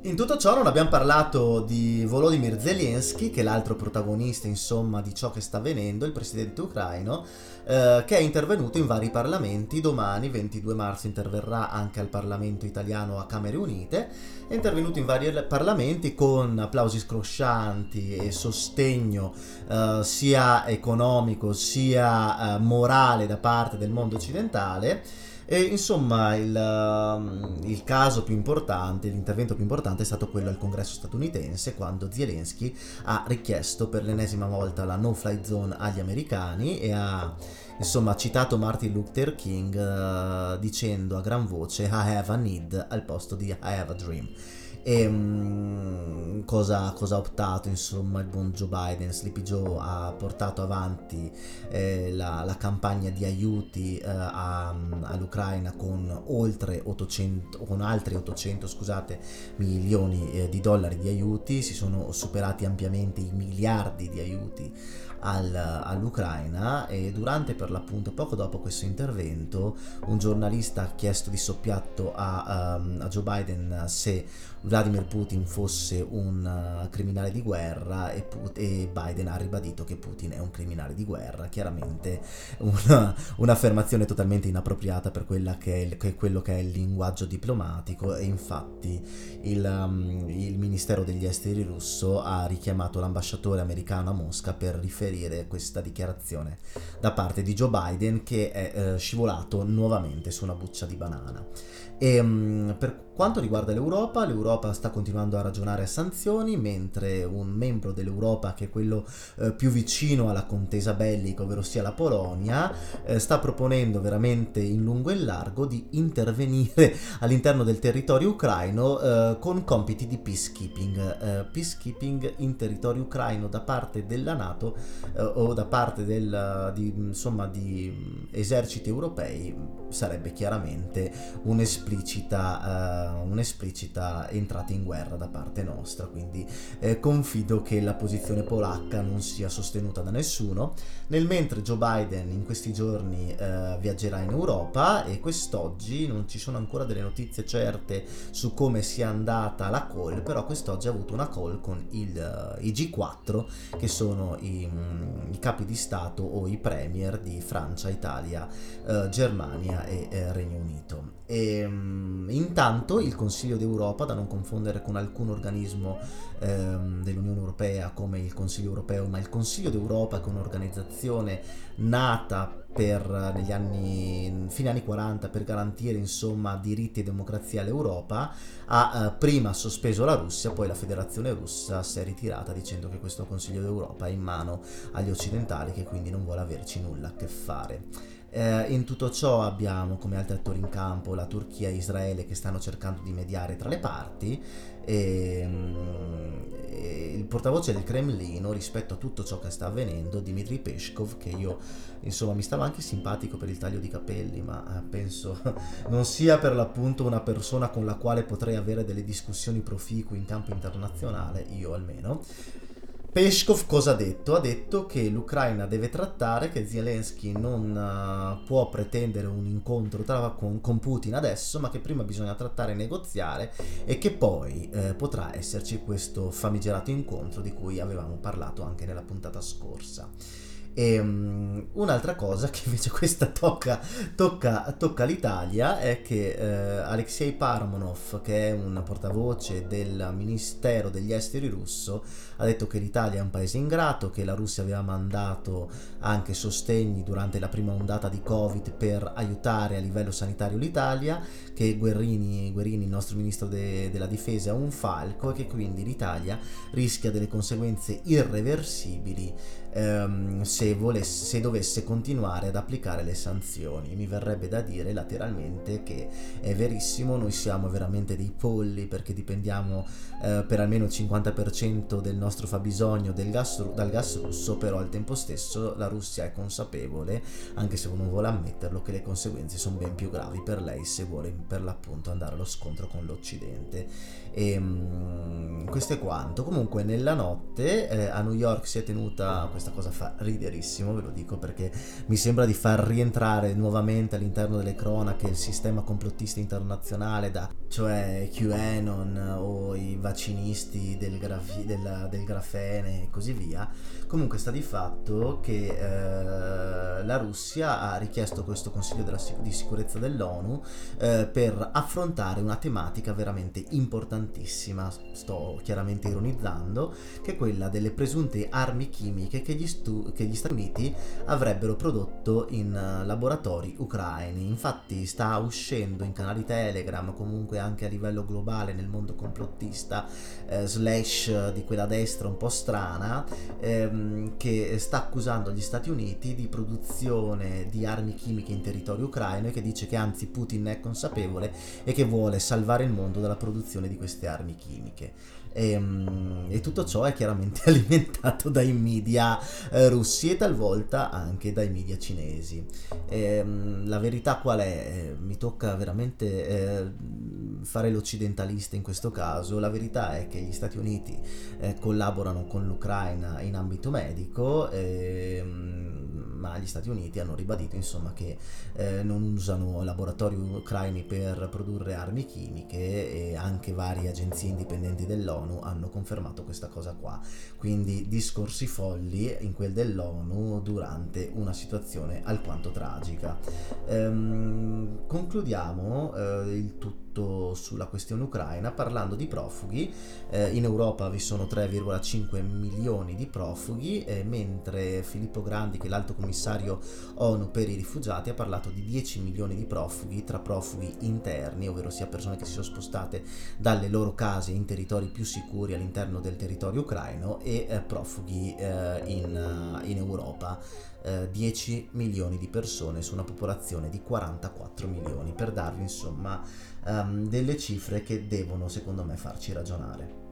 in tutto ciò non abbiamo parlato di Volodymyr Zelensky, che è l'altro protagonista, insomma, di ciò che sta avvenendo, il presidente ucraino, eh, che è intervenuto in vari parlamenti. Domani, 22 marzo, interverrà anche al Parlamento italiano a Camere Unite. È intervenuto in vari parlamenti con applausi scroscianti e sostegno eh, sia economico sia eh, morale da parte del mondo occidentale. E insomma il, um, il, caso più importante, l'intervento più importante è stato quello al congresso statunitense quando Zelensky ha richiesto per l'ennesima volta la no-fly zone agli americani e ha insomma citato Martin Luther King uh, dicendo a gran voce I have a need al posto di I have a dream. E um, cosa, cosa, ha optato insomma il buon Joe Biden? Sleepy Joe ha portato avanti eh, la, la, campagna di aiuti eh, a, all'Ucraina con oltre 800, con altri 800 scusate, milioni eh, di dollari di aiuti, si sono superati ampiamente i miliardi di aiuti al, all'Ucraina e durante per l'appunto poco dopo questo intervento un giornalista ha chiesto di soppiatto a, um, a Joe Biden se Vladimir Putin fosse un uh, criminale di guerra e, Put- e, Biden ha ribadito che Putin è un criminale di guerra, chiaramente una, un'affermazione totalmente inappropriata per che il, che quello che è il linguaggio diplomatico e infatti il, um, il Ministero degli Esteri russo ha richiamato l'ambasciatore americano a Mosca per riferire questa dichiarazione da parte di Joe Biden che è eh, scivolato nuovamente su una buccia di banana. E, um, per quanto riguarda l'Europa, l'Europa sta continuando a ragionare a sanzioni, mentre un membro dell'Europa, che è quello eh, più vicino alla contesa bellica, ovvero sia la Polonia, eh, sta proponendo veramente in lungo e in largo di intervenire all'interno del territorio ucraino eh, con compiti di peacekeeping. Eh, peacekeeping in territorio ucraino da parte della Nato eh, o da parte del, di, insomma, di eserciti europei sarebbe chiaramente un'esplicita un'esplicita entrata in guerra da parte nostra, quindi eh, confido che la posizione polacca non sia sostenuta da nessuno. Nel mentre Joe Biden in questi giorni eh, viaggerà in Europa e quest'oggi non ci sono ancora delle notizie certe su come sia andata la call, però quest'oggi ha avuto una call con il, uh, i G4 che sono i, um, i, capi di Stato o i premier di Francia, Italia, uh, Germania e uh, Regno Unito. E, um, intanto il Consiglio d'Europa, da non confondere con alcun organismo ehm, dell'Unione Europea come il Consiglio Europeo, ma il Consiglio d'Europa che è un'organizzazione nata per, negli anni, fine anni 40 per garantire insomma diritti e democrazia all'Europa, ha eh, prima sospeso la Russia, poi la Federazione russa si è ritirata dicendo che questo Consiglio d'Europa è in mano agli occidentali che quindi non vuole averci nulla a che fare. Eh, in tutto ciò abbiamo come altri attori in campo la Turchia e Israele che stanno cercando di mediare tra le parti e, e il portavoce del Cremlino rispetto a tutto ciò che sta avvenendo, Dmitry Peskov, che io insomma mi stava anche simpatico per il taglio di capelli, ma eh, penso non sia per l'appunto una persona con la quale potrei avere delle discussioni proficue in campo internazionale, io almeno Peskov cosa ha detto? Ha detto che l'Ucraina deve trattare, che Zelensky non uh, può pretendere un incontro tra, con, con, Putin adesso, ma che prima bisogna trattare e negoziare e che poi eh, potrà esserci questo famigerato incontro di cui avevamo parlato anche nella puntata scorsa. E um, un'altra cosa che invece questa tocca, tocca, tocca l'Italia è che uh, Alexei Parmonov, che è un portavoce del Ministero degli Esteri russo, ha detto che l'Italia è un paese ingrato, che la Russia aveva mandato anche sostegni durante la prima ondata di Covid per aiutare a livello sanitario l'Italia, che Guerrini, Guerrini il nostro ministro de, della difesa, è un falco e che quindi l'Italia rischia delle conseguenze irreversibili ehm, se, volesse, se dovesse continuare ad applicare le sanzioni. Mi verrebbe da dire lateralmente che è verissimo, noi siamo veramente dei polli perché dipendiamo eh, per almeno il 50% del nostro fabbisogno del gas, dal gas russo, però al tempo stesso la Russia è consapevole, anche se non vuole ammetterlo, che le conseguenze sono ben più gravi per lei se vuole per l'appunto andare allo scontro con l'Occidente. E um, questo è quanto. Comunque nella notte eh, a New York si è tenuta questa cosa fa riderissimo, ve lo dico perché mi sembra di far rientrare nuovamente all'interno delle cronache il sistema complottista internazionale, da, cioè QAnon o i vaccinisti del, grafi, del, del grafene e così via. Comunque sta di fatto che eh, la Russia ha richiesto questo Consiglio della, di sicurezza dell'ONU eh, per affrontare una tematica veramente importantissima, sto chiaramente ironizzando, che è quella delle presunte armi chimiche che gli, stu- che gli Stati Uniti avrebbero prodotto in uh, laboratori ucraini. Infatti sta uscendo in canali Telegram, comunque anche a livello globale nel mondo complottista, eh, slash di quella destra un po' strana, ehm, che sta accusando gli Stati Uniti di produzione di armi chimiche in territorio ucraino e che dice che anzi Putin è consapevole e che vuole salvare il mondo dalla produzione di queste armi chimiche. E, ehm, e, tutto ciò è chiaramente alimentato dai media eh, russi e talvolta anche dai media cinesi. E, ehm, la verità qual è? Eh, mi tocca veramente eh, fare l'occidentalista in questo caso. La verità è che gli Stati Uniti eh, collaborano con l'Ucraina in ambito medico. Ehm, ma gli Stati Uniti hanno ribadito insomma, che eh, non usano laboratori ucraini per produrre armi chimiche e anche varie agenzie indipendenti dell'ONU hanno confermato questa cosa qua. Quindi discorsi folli in quel dell'ONU durante una situazione alquanto tragica. Ehm, concludiamo eh, il tutto tutto sulla questione ucraina parlando di profughi. Eh, in Europa vi sono 3,5 milioni di profughi, eh, mentre Filippo Grandi, che è l'alto commissario ONU per i rifugiati, ha parlato di 10 milioni di profughi tra profughi interni, ovvero sia persone che si sono spostate dalle loro case in territori più sicuri all'interno del territorio ucraino e eh, profughi eh, in, in Europa eh, 10 milioni di persone su una popolazione di 44 milioni, per darvi insomma um, delle cifre che devono secondo me farci ragionare.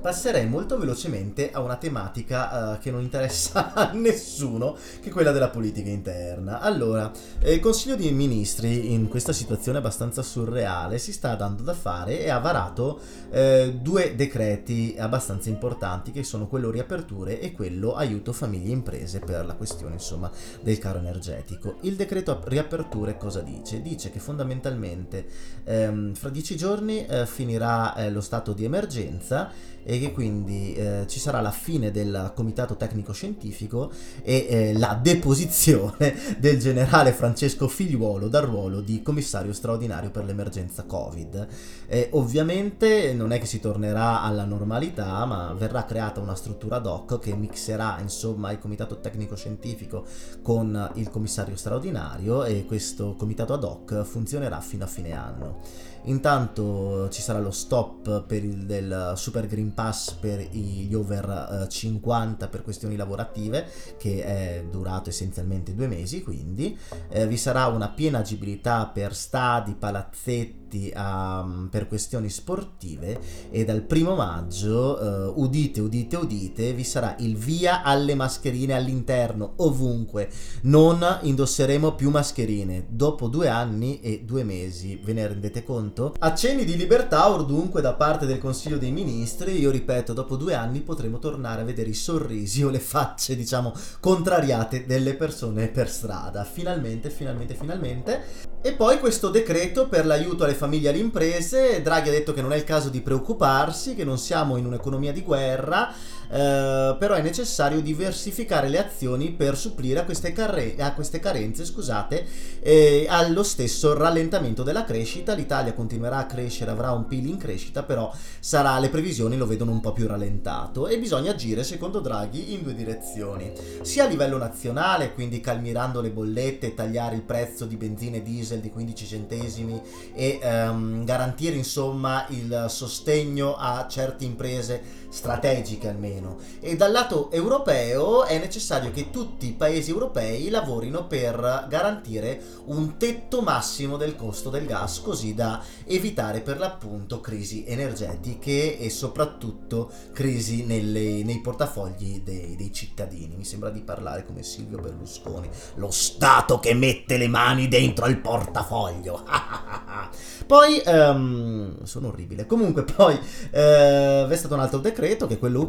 Passerei molto velocemente a una tematica uh, che non interessa a nessuno, che è quella della politica interna. Allora, il Consiglio dei Ministri, in questa situazione abbastanza surreale, si sta dando da fare e ha varato eh, due decreti abbastanza importanti, che sono quello riaperture e quello aiuto famiglie e imprese per la questione, insomma, del caro energetico. Il decreto riaperture cosa dice? Dice che fondamentalmente ehm, fra dieci giorni eh, finirà eh, lo stato di emergenza e che quindi eh, ci sarà la fine del comitato tecnico scientifico e eh, la deposizione del generale Francesco Figliuolo dal ruolo di commissario straordinario per l'emergenza Covid. Eh, ovviamente non è che si tornerà alla normalità, ma verrà creata una struttura ad hoc che mixerà insomma il comitato tecnico scientifico con il commissario straordinario e questo comitato ad hoc funzionerà fino a fine anno. Intanto ci sarà lo stop per il del Super Green Pass per gli over 50 eh, per questioni lavorative che è durato essenzialmente due mesi quindi eh, vi sarà una piena agibilità per stadi, palazzetti um, per questioni sportive e dal primo maggio, uh, udite, udite, udite, vi sarà il via alle mascherine all'interno, ovunque. Non indosseremo più mascherine. Dopo due anni e due mesi, ve ne rendete conto? Accenni di libertà, or dunque, da parte del Consiglio dei Ministri, io ripeto, dopo due anni potremo tornare a vedere i sorrisi o le facce, diciamo, contrariate delle persone per strada. Finalmente, finalmente, finalmente. E poi questo decreto per l'aiuto alle famiglie alle imprese, Draghi ha detto che non è il caso di preoccuparsi, che non siamo in un'economia di guerra, eh, però è necessario diversificare le azioni per supplire a queste, carre- a queste carenze, scusate, e allo stesso rallentamento della crescita. L'Italia continuerà a crescere, avrà un PIL in crescita, però sarà, le previsioni lo vedono un po' più rallentato e bisogna agire, secondo Draghi, in due direzioni, sia a livello nazionale, quindi calmirando le bollette, tagliare il prezzo di benzina e diesel di 15 centesimi e ehm, garantire insomma il sostegno a certe imprese strategiche almeno. E dal lato europeo è necessario che tutti i paesi europei lavorino per garantire un tetto massimo del costo del gas così da evitare per l'appunto crisi energetiche e soprattutto crisi nelle, nei portafogli dei, dei cittadini. Mi sembra di parlare come Silvio Berlusconi, lo Stato che mette le mani dentro il portafoglio. poi, um, sono orribile, comunque poi uh, è stato un altro decreto che è quello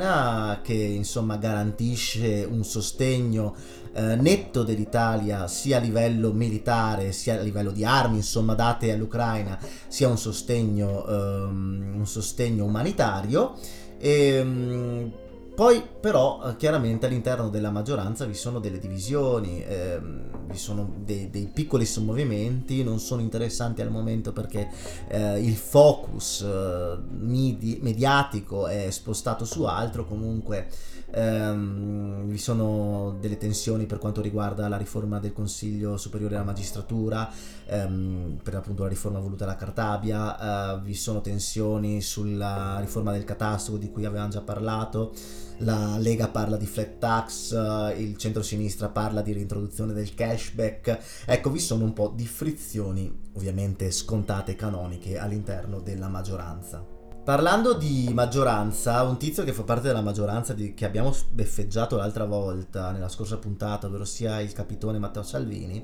ucraina che insomma garantisce un sostegno eh, netto dell'Italia sia a livello militare sia a livello di armi insomma date all'Ucraina sia un sostegno, um, un sostegno umanitario. E, um, poi però eh, chiaramente all'interno della maggioranza vi sono delle divisioni, ehm, vi sono dei, dei piccoli movimenti, non sono interessanti al momento perché eh, il focus eh, midi- mediatico è spostato su altro, comunque ehm, vi sono delle tensioni per quanto riguarda la riforma del Consiglio Superiore della Magistratura, ehm, per appunto la riforma voluta da Cartabia, eh, vi sono tensioni sulla riforma del catasto di cui avevamo già parlato la Lega parla di flat tax, eh, il centro-sinistra parla di reintroduzione del cashback. Ecco, vi sono un po' di frizioni, ovviamente scontate canoniche, all'interno della maggioranza. Parlando di maggioranza, un tizio che fa parte della maggioranza di, che abbiamo beffeggiato l'altra volta, nella scorsa puntata, ovvero sia il capitone Matteo Salvini,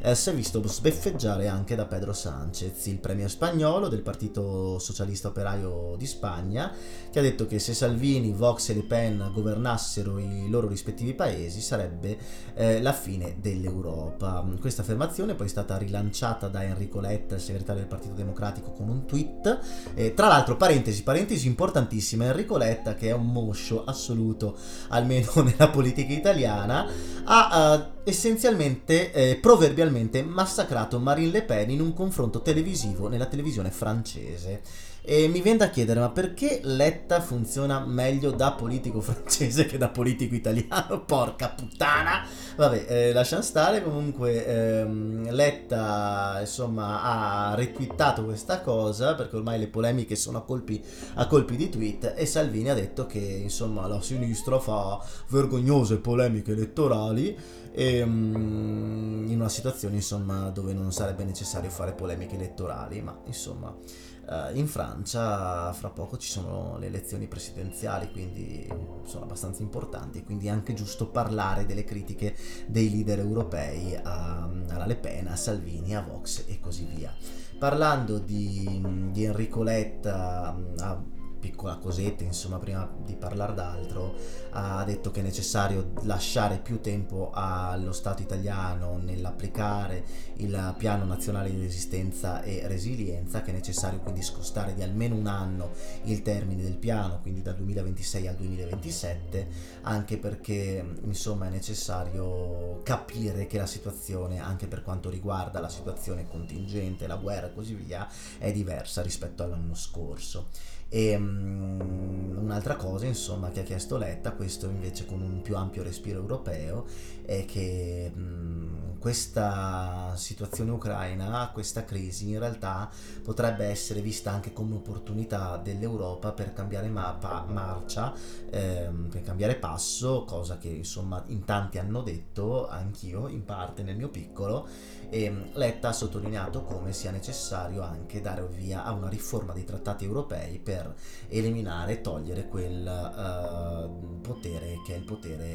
eh, si è visto sbeffeggiare anche da Pedro Sánchez, il premier spagnolo del Partito Socialista Operaio di Spagna, che ha detto che se Salvini, Vox e Le Pen governassero i loro rispettivi paesi sarebbe eh, la fine dell'Europa. Questa affermazione poi è stata rilanciata da Enrico Letta, il segretario del Partito Democratico, con un tweet. Eh, tra l'altro, parentesi, parentesi, importantissima, Enrico Letta, che è un moscio assoluto, almeno nella politica italiana, ha uh, essenzialmente, eh, proverbialmente, massacrato Marine Le Pen in un confronto televisivo nella televisione francese. E mi viene da chiedere, ma perché Letta funziona meglio da politico francese che da politico italiano? Porca puttana! Vabbè, eh, lasciamo stare, comunque ehm, Letta insomma ha retweetato questa cosa perché ormai le polemiche sono a colpi, a colpi di tweet e Salvini ha detto che insomma la sinistra fa vergognose polemiche elettorali e, um, in una situazione insomma dove non sarebbe necessario fare polemiche elettorali, ma insomma Uh, in Francia fra poco ci sono le elezioni presidenziali, quindi sono abbastanza importanti, quindi è anche giusto parlare delle critiche dei leader europei a, alla Le Pen, a Salvini, a Vox e così via. Parlando di, di Enrico Letta, a, piccola cosetta, insomma, prima di parlare d'altro, ha detto che è necessario lasciare più tempo allo Stato italiano nell'applicare il piano nazionale di resistenza e resilienza, che è necessario quindi scostare di almeno un anno il termine del piano, quindi dal 2026 al 2027, anche perché insomma è necessario capire che la situazione, anche per quanto riguarda la situazione contingente, la guerra e così via, è diversa rispetto all'anno scorso. E um, un'altra cosa, insomma, che ha chiesto Letta, questo invece con un più ampio respiro europeo, è che um, questa situazione ucraina, questa crisi, in realtà potrebbe essere vista anche come opportunità dell'Europa per cambiare mappa, marcia, ehm, per cambiare passo, cosa che insomma in tanti hanno detto, anch'io in parte nel mio piccolo, e Letta ha sottolineato come sia necessario anche dare via a una riforma dei trattati europei per eliminare e togliere quel uh, potere che è il potere,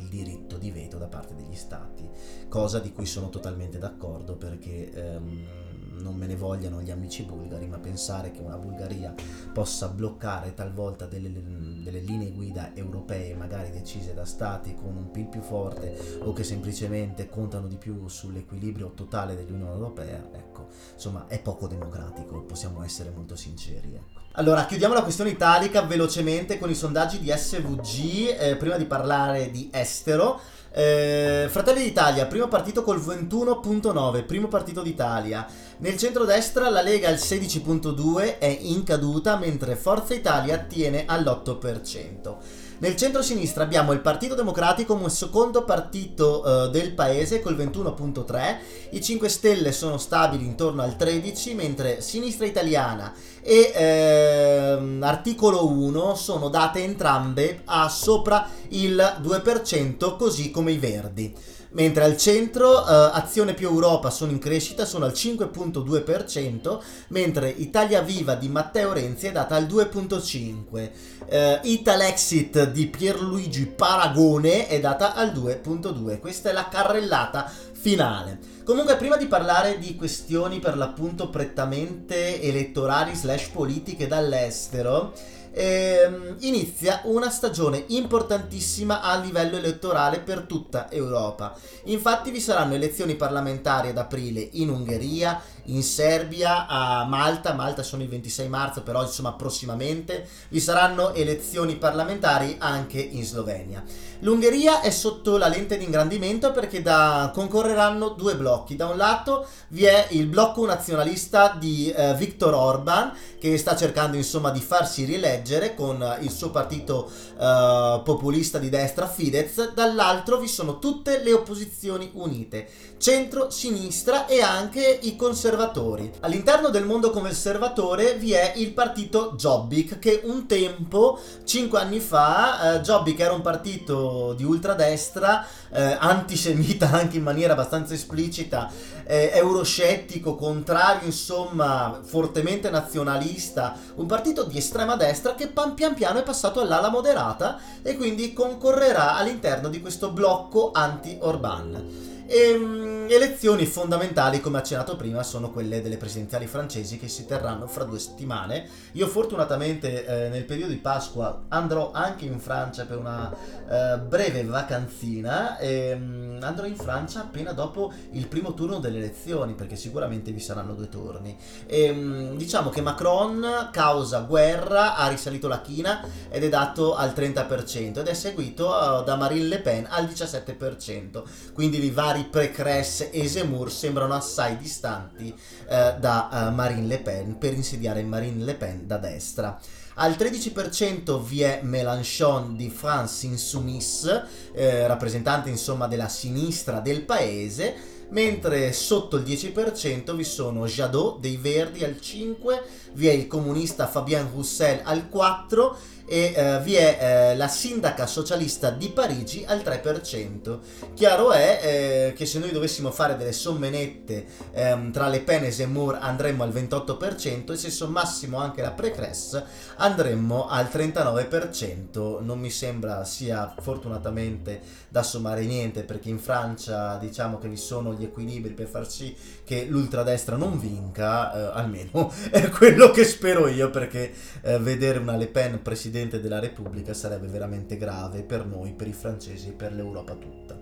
il diritto di veto da parte degli stati, cosa di cui sono totalmente d'accordo perché um, non me ne vogliano gli amici bulgari, ma pensare che una Bulgaria possa bloccare talvolta delle, delle linee guida europee, magari decise da stati con un PIL più forte o che semplicemente contano di più sull'equilibrio totale dell'Unione Europea, ecco, insomma è poco democratico, possiamo essere molto sinceri. Ecco. Allora, chiudiamo la questione italica velocemente con i sondaggi di SVG, eh, prima di parlare di estero. Eh, Fratelli d'Italia, primo partito col 21.9, primo partito d'Italia. Nel centrodestra la Lega al 16.2 è in caduta, mentre Forza Italia tiene all'8%. Nel centro-sinistra abbiamo il Partito Democratico come secondo partito uh, del paese col 21.3, i 5 Stelle sono stabili intorno al 13, mentre Sinistra Italiana e eh, Articolo 1 sono date entrambe a sopra il 2%, così come i Verdi mentre al centro eh, Azione più Europa sono in crescita, sono al 5.2%, mentre Italia Viva di Matteo Renzi è data al 2.5%. Eh, Italexit di Pierluigi Paragone è data al 2.2%. Questa è la carrellata finale. Comunque, prima di parlare di questioni per l'appunto prettamente elettorali slash politiche dall'estero, ehm, inizia una stagione importantissima a livello elettorale per tutta Europa. Infatti vi saranno elezioni parlamentari ad aprile in Ungheria, in Serbia, a Malta, Malta sono il 26 marzo, però insomma prossimamente vi saranno elezioni parlamentari anche in Slovenia. L'Ungheria è sotto la lente di ingrandimento perché da, concorreranno due blocchi. Da un lato vi è il blocco nazionalista di eh, Viktor Orban che sta cercando insomma di farsi rieleggere con il suo partito eh, populista di destra Fidesz, dall'altro vi sono tutte le opposizioni unite, centro, sinistra e anche i conservatori. All'interno del mondo conservatore vi è il partito Jobbik che un tempo, 5 anni fa, eh, Jobbik era un partito di ultradestra, eh, antisemita anche in maniera abbastanza esplicita, eh, euroscettico, contrario insomma fortemente nazionalista, un partito di estrema destra che pian piano è passato all'ala moderata e quindi concorrerà all'interno di questo blocco anti-Orban. E, um, elezioni fondamentali, come accennato prima, sono quelle delle presidenziali francesi che si terranno fra due settimane. Io fortunatamente eh, nel periodo di Pasqua andrò anche in Francia per una eh, breve vacanzina e um, andrò in Francia appena dopo il primo turno delle elezioni, perché sicuramente vi saranno due turni. E, um, diciamo che Macron, causa guerra, ha risalito la china ed è dato al 30% ed è seguito uh, da Marine Le Pen al 17%. Quindi i vari vari Precres e Zemmour sembrano assai distanti eh, da uh, Marine Le Pen per insediare Marine Le Pen da destra. Al 13% vi è Mélenchon di France Insoumise, eh, rappresentante insomma della sinistra del paese, mentre sotto il 10% vi sono Jadot dei Verdi al 5%, vi è il comunista Fabien Roussel al 4% e uh, vi è uh, la sindaca socialista di Parigi al 3%. Chiaro è eh, che se noi dovessimo fare delle somme nette ehm, tra Le Pen e Zemmour andremmo al 28% e se sommassimo anche la Precress andremmo al 39%. Non mi sembra sia fortunatamente da sommare niente perché in Francia diciamo che vi sono gli equilibri per far sì che l'ultradestra non vinca, eh, almeno è quello che spero io perché eh, vedere una Le Pen presidente Presidente della Repubblica sarebbe veramente grave per noi, per i francesi e per l'Europa tutta.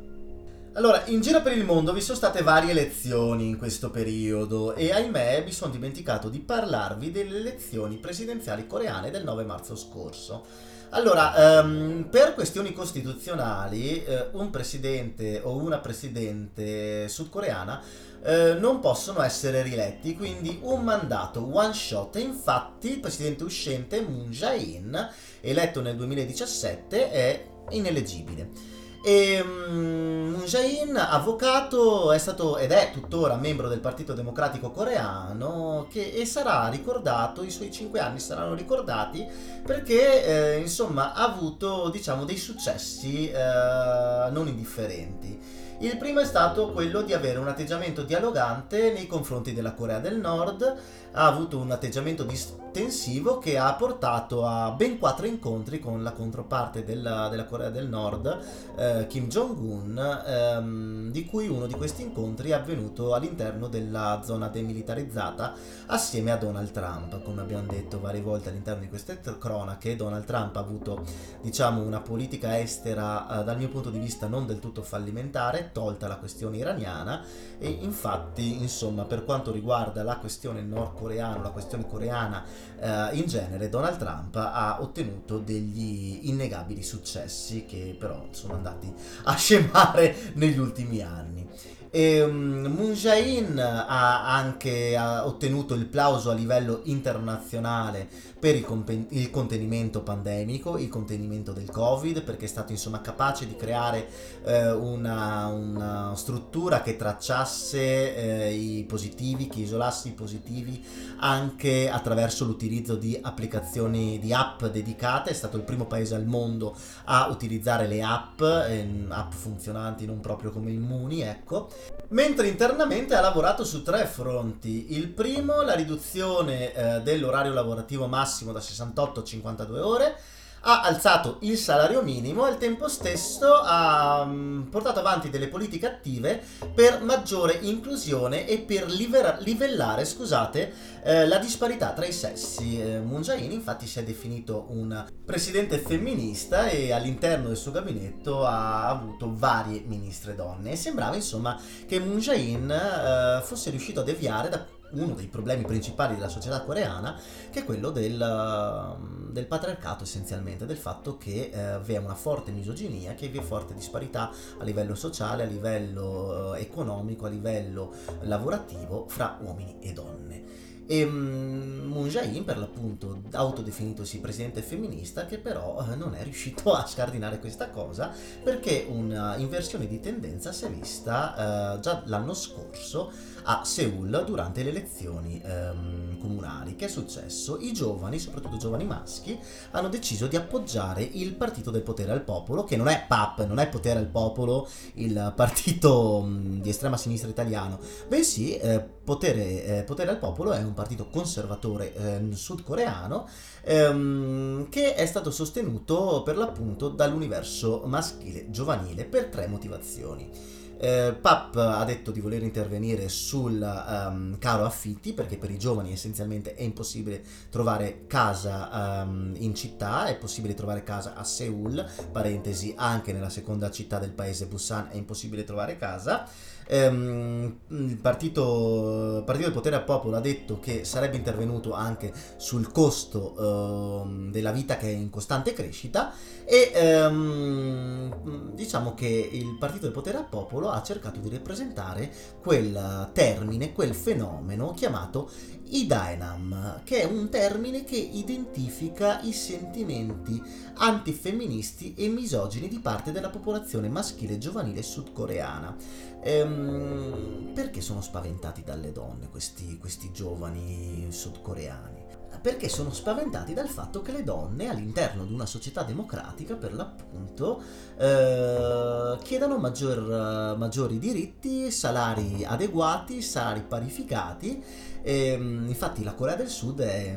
Allora, in giro per il mondo vi sono state varie elezioni in questo periodo e ahimè mi sono dimenticato di parlarvi delle elezioni presidenziali coreane del 9 marzo scorso. Allora, um, per questioni costituzionali, uh, un presidente o una presidente sudcoreana uh, non possono essere rieletti, quindi un mandato one shot. Infatti il presidente uscente Moon Jae-in, eletto nel 2017, è ineleggibile. E um, Moon Jae-in, avvocato, è stato ed è tuttora membro del Partito Democratico Coreano che, e sarà ricordato, i suoi cinque anni saranno ricordati perché eh, insomma ha avuto diciamo dei successi eh, non indifferenti. Il primo è stato quello di avere un atteggiamento dialogante nei confronti della Corea del Nord, ha avuto un atteggiamento distensivo che ha portato a ben quattro incontri con la controparte della, della Corea del Nord, eh, Kim Jong-un, ehm, di cui uno di questi incontri è avvenuto all'interno della zona demilitarizzata assieme a Donald Trump. Come abbiamo detto varie volte all'interno di queste cronache, Donald Trump ha avuto diciamo, una politica estera eh, dal mio punto di vista non del tutto fallimentare, tolta la questione iraniana e infatti insomma per quanto riguarda la questione nordcoreana, la questione coreana eh, in genere, Donald Trump ha ottenuto degli innegabili successi che però sono andati a scemare negli ultimi anni. E, um, Moon Jae-in ha anche ha ottenuto il plauso a livello internazionale per il, compen- il, contenimento pandemico, il contenimento del Covid, perché è stato insomma capace di creare eh, una, una, struttura che tracciasse eh, i positivi, che isolasse i positivi anche attraverso l'utilizzo di applicazioni di app dedicate. È stato il primo paese al mondo a utilizzare le app, eh, app funzionanti non proprio come immuni, ecco mentre internamente ha lavorato su tre fronti. Il primo, la riduzione eh, dell'orario lavorativo massimo da 68 a 52 ore, ha alzato il salario minimo e al tempo stesso ha um, portato avanti delle politiche attive per maggiore inclusione e per livera- livellare scusate, eh, la disparità tra i sessi. Eh, Moon Jae-in infatti si è definito un presidente femminista e all'interno del suo gabinetto ha avuto varie ministre donne e sembrava insomma che Moon Jae-in eh, fosse riuscito a deviare da uno dei problemi principali della società coreana, che è quello del, um, del patriarcato essenzialmente, del fatto che eh, vi è una forte misoginia, che vi è forte disparità a livello sociale, a livello eh, economico, a livello lavorativo fra uomini e donne. E um, Moon Jae-in, per l'appunto, autodefinitosi presidente femminista, che però eh, non è riuscito a scardinare questa cosa perché un'inversione di tendenza si è vista eh, già l'anno scorso a Seoul durante le elezioni ehm, comunali. Che è successo? I giovani, soprattutto giovani maschi, hanno deciso di appoggiare il partito del potere al popolo, che non è PAP, non è potere al popolo, il partito mh, di estrema sinistra italiano, bensì eh, potere, eh, potere, al popolo è un partito conservatore eh, sudcoreano ehm, che è stato sostenuto per l'appunto dall'universo maschile giovanile per tre motivazioni. Eh, Pap ha detto di voler intervenire sul um, caro affitti perché per i giovani essenzialmente è impossibile trovare casa um, in città, è possibile trovare casa a Seoul, parentesi anche nella seconda città del paese Busan è impossibile trovare casa ehm, il partito, partito, del potere al popolo ha detto che sarebbe intervenuto anche sul costo ehm, della vita che è in costante crescita e ehm, diciamo che il partito del potere al popolo ha cercato di rappresentare quel termine, quel fenomeno chiamato i Dynam, che è un termine che identifica i sentimenti antifemministi e misogini di parte della popolazione maschile giovanile sudcoreana. Ehm, perché sono spaventati dalle donne questi, questi giovani sudcoreani? perché sono spaventati dal fatto che le donne all'interno di una società democratica, per l'appunto, eh, chiedano maggior, maggiori diritti, salari adeguati, salari parificati. E, ehm, infatti la Corea del Sud è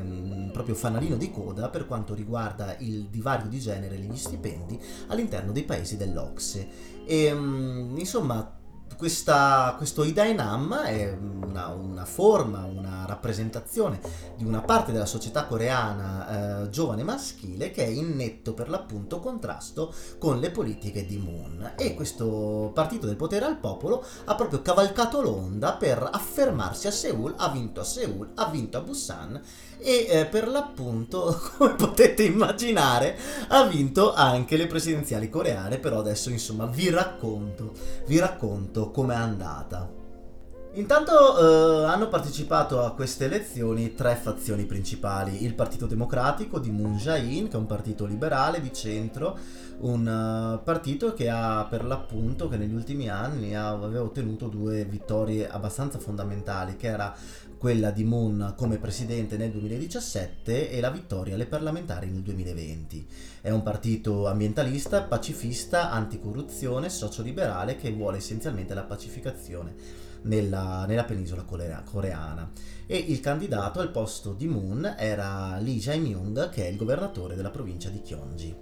proprio fanalino di coda per quanto riguarda il divario di genere e gli stipendi all'interno dei paesi dell'Ocse. E, um, insomma, questa, questo Idainam è una, una, forma, una rappresentazione di una parte della società coreana eh, giovane maschile che è in netto per l'appunto contrasto con le politiche di Moon. E questo partito del potere al popolo ha proprio cavalcato l'onda per affermarsi a Seoul, ha vinto a Seoul, ha vinto a Busan e eh, per l'appunto, come potete immaginare, ha vinto anche le presidenziali coreane, però adesso insomma vi racconto, vi racconto com'è andata. Intanto eh, hanno partecipato a queste elezioni tre fazioni principali, il Partito Democratico di Moon Jae-in, che è un partito liberale di centro, un uh, partito che ha per l'appunto che negli ultimi anni aveva ottenuto due vittorie abbastanza fondamentali, che era quella di Moon come presidente nel 2017 e la vittoria alle parlamentari nel 2020. È un partito ambientalista, pacifista, anticorruzione, socioliberale che vuole essenzialmente la pacificazione nella, nella penisola coreana e il candidato al posto di Moon era Lee Jae-myung che è il governatore della provincia di Gyeonggi.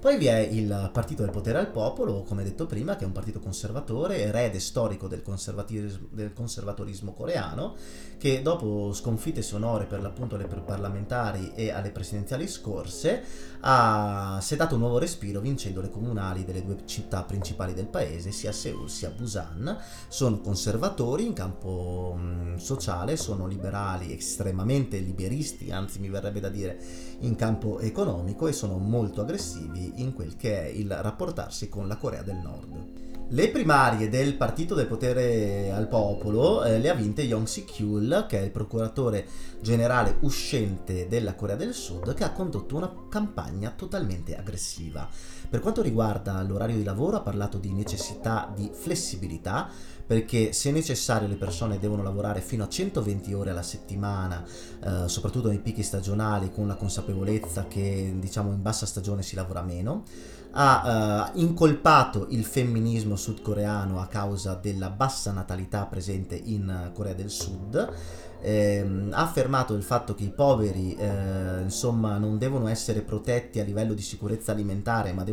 Poi vi è il Partito del Potere al Popolo, come detto prima, che è un partito conservatore, erede storico del, del conservatorismo coreano, che dopo sconfitte sonore per l'appunto alle parlamentari e alle presidenziali scorse, ha, si è dato un nuovo respiro vincendo le comunali delle due città principali del paese, sia Seoul sia Busan. Sono conservatori in campo mh, sociale, sono liberali, estremamente liberisti, anzi mi verrebbe da dire in campo economico e sono molto aggressivi in quel che è il rapportarsi con la Corea del Nord. Le primarie del Partito del Potere al Popolo eh, le ha vinte Yong Si-kyul, che è il procuratore generale uscente della Corea del Sud, che ha condotto una campagna totalmente aggressiva. Per quanto riguarda l'orario di lavoro ha parlato di necessità di flessibilità, perché se necessario le persone devono lavorare fino a 120 ore alla settimana, eh, soprattutto nei picchi stagionali, con la consapevolezza che diciamo in bassa stagione si lavora meno. Ha eh, incolpato il femminismo sudcoreano a causa della bassa natalità presente in Corea del Sud ehm, ha affermato il fatto che i poveri eh, insomma non devono essere protetti a livello di sicurezza alimentare ma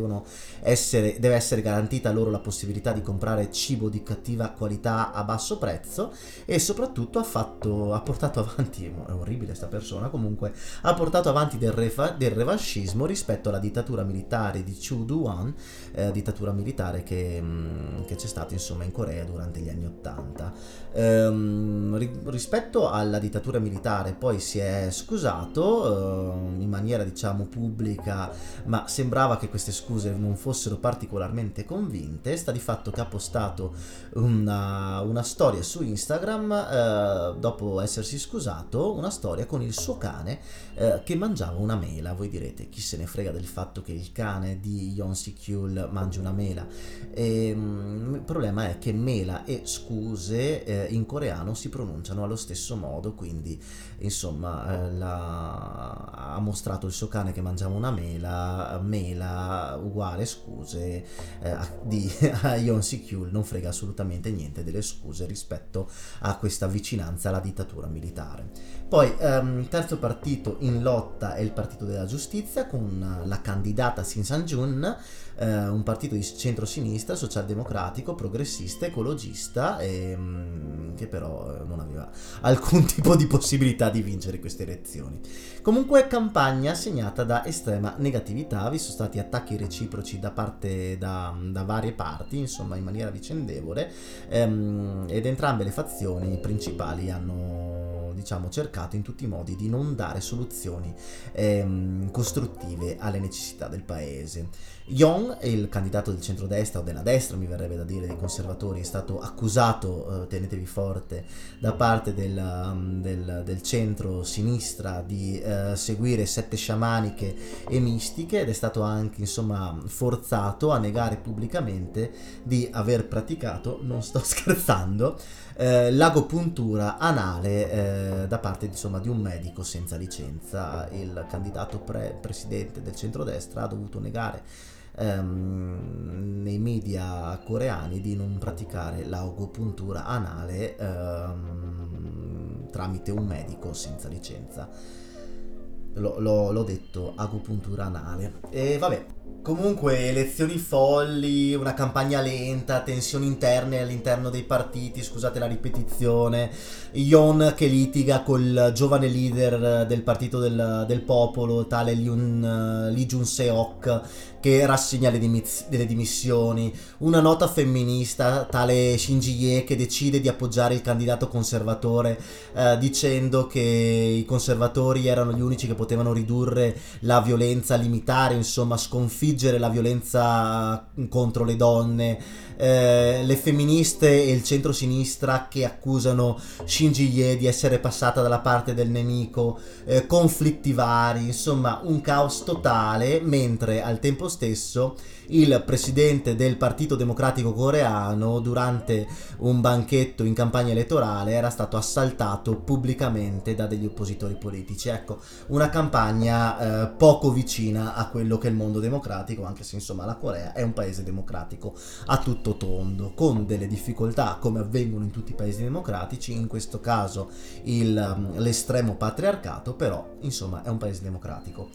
essere, deve essere garantita loro la possibilità di comprare cibo di cattiva qualità a basso prezzo e soprattutto ha, fatto, ha portato avanti, è orribile sta persona comunque, ha portato avanti del, refa, del revanchismo rispetto alla dittatura militare di Chu Duan, eh, dittatura militare che, mh, mm, che, c'è stata insomma in Corea durante gli anni Ottanta. Ehm, rispetto a alla dittatura militare, poi si è scusato eh, in maniera diciamo pubblica, ma sembrava che queste scuse non fossero particolarmente convinte. Sta di fatto che ha postato una, una storia su Instagram eh, dopo essersi scusato, una storia con il suo cane eh, che mangiava una mela. Voi direte chi se ne frega del fatto che il cane di Yon Si-kyul mangi una mela. E, ehm, il problema è che mela e scuse eh, in coreano si pronunciano allo stesso modo quindi insomma eh, la, ha mostrato il suo cane che mangiava una mela, mela uguale scuse eh, di a Yon Si-kyul non frega assolutamente niente delle scuse rispetto a questa vicinanza alla dittatura militare. Poi ehm, terzo partito in lotta è il partito della giustizia con la candidata Sin San-jun eh, un partito di centro-sinistra, socialdemocratico, progressista, ecologista, e, mh, mm, che però eh, non aveva alcun tipo di possibilità di vincere queste elezioni. Comunque campagna segnata da estrema negatività, vi sono stati attacchi reciproci da parte da, da varie parti, insomma in maniera vicendevole, ehm, ed entrambe le fazioni principali hanno diciamo cercato in tutti i modi di non dare soluzioni ehm, costruttive alle necessità del paese. Young, il candidato del centrodestra o della destra, mi verrebbe da dire, dei conservatori, è stato accusato, eh, tenetevi forte, da parte del, um, del, del centro-sinistra di eh, seguire sette sciamaniche e mistiche ed è stato anche, insomma, forzato a negare pubblicamente di aver praticato, non sto scherzando, eh, l'agopuntura anale eh, da parte insomma, di un medico senza licenza. Il candidato pre- presidente del centrodestra ha dovuto negare ehm, nei media coreani di non praticare l'agopuntura anale ehm, tramite un medico senza licenza. L- l'ho, l'ho detto, agopuntura anale. E vabbè, Comunque, elezioni folli, una campagna lenta, tensioni interne all'interno dei partiti, scusate la ripetizione, Yon che litiga col giovane leader del partito del, del popolo, tale Lee Jun-seok, che rassegna le, dimiss- delle dimissioni, una nota femminista, tale Shinji Ye, che decide di appoggiare il candidato conservatore, eh, dicendo che i conservatori erano gli unici che potevano ridurre la violenza, limitare, insomma, sconfiggere sconfiggere la violenza contro le donne, eh, le femministe e il centro-sinistra che accusano Shinji Ye di essere passata dalla parte del nemico, eh, conflitti vari, insomma un caos totale, mentre al tempo stesso il presidente del Partito Democratico Coreano durante un banchetto in campagna elettorale era stato assaltato pubblicamente da degli oppositori politici. Ecco, una campagna eh, poco vicina a quello che è il mondo democratico, anche se insomma la Corea è un paese democratico a tutto tondo, con delle difficoltà come avvengono in tutti i paesi democratici, in questo caso il, l'estremo patriarcato, però insomma è un paese democratico.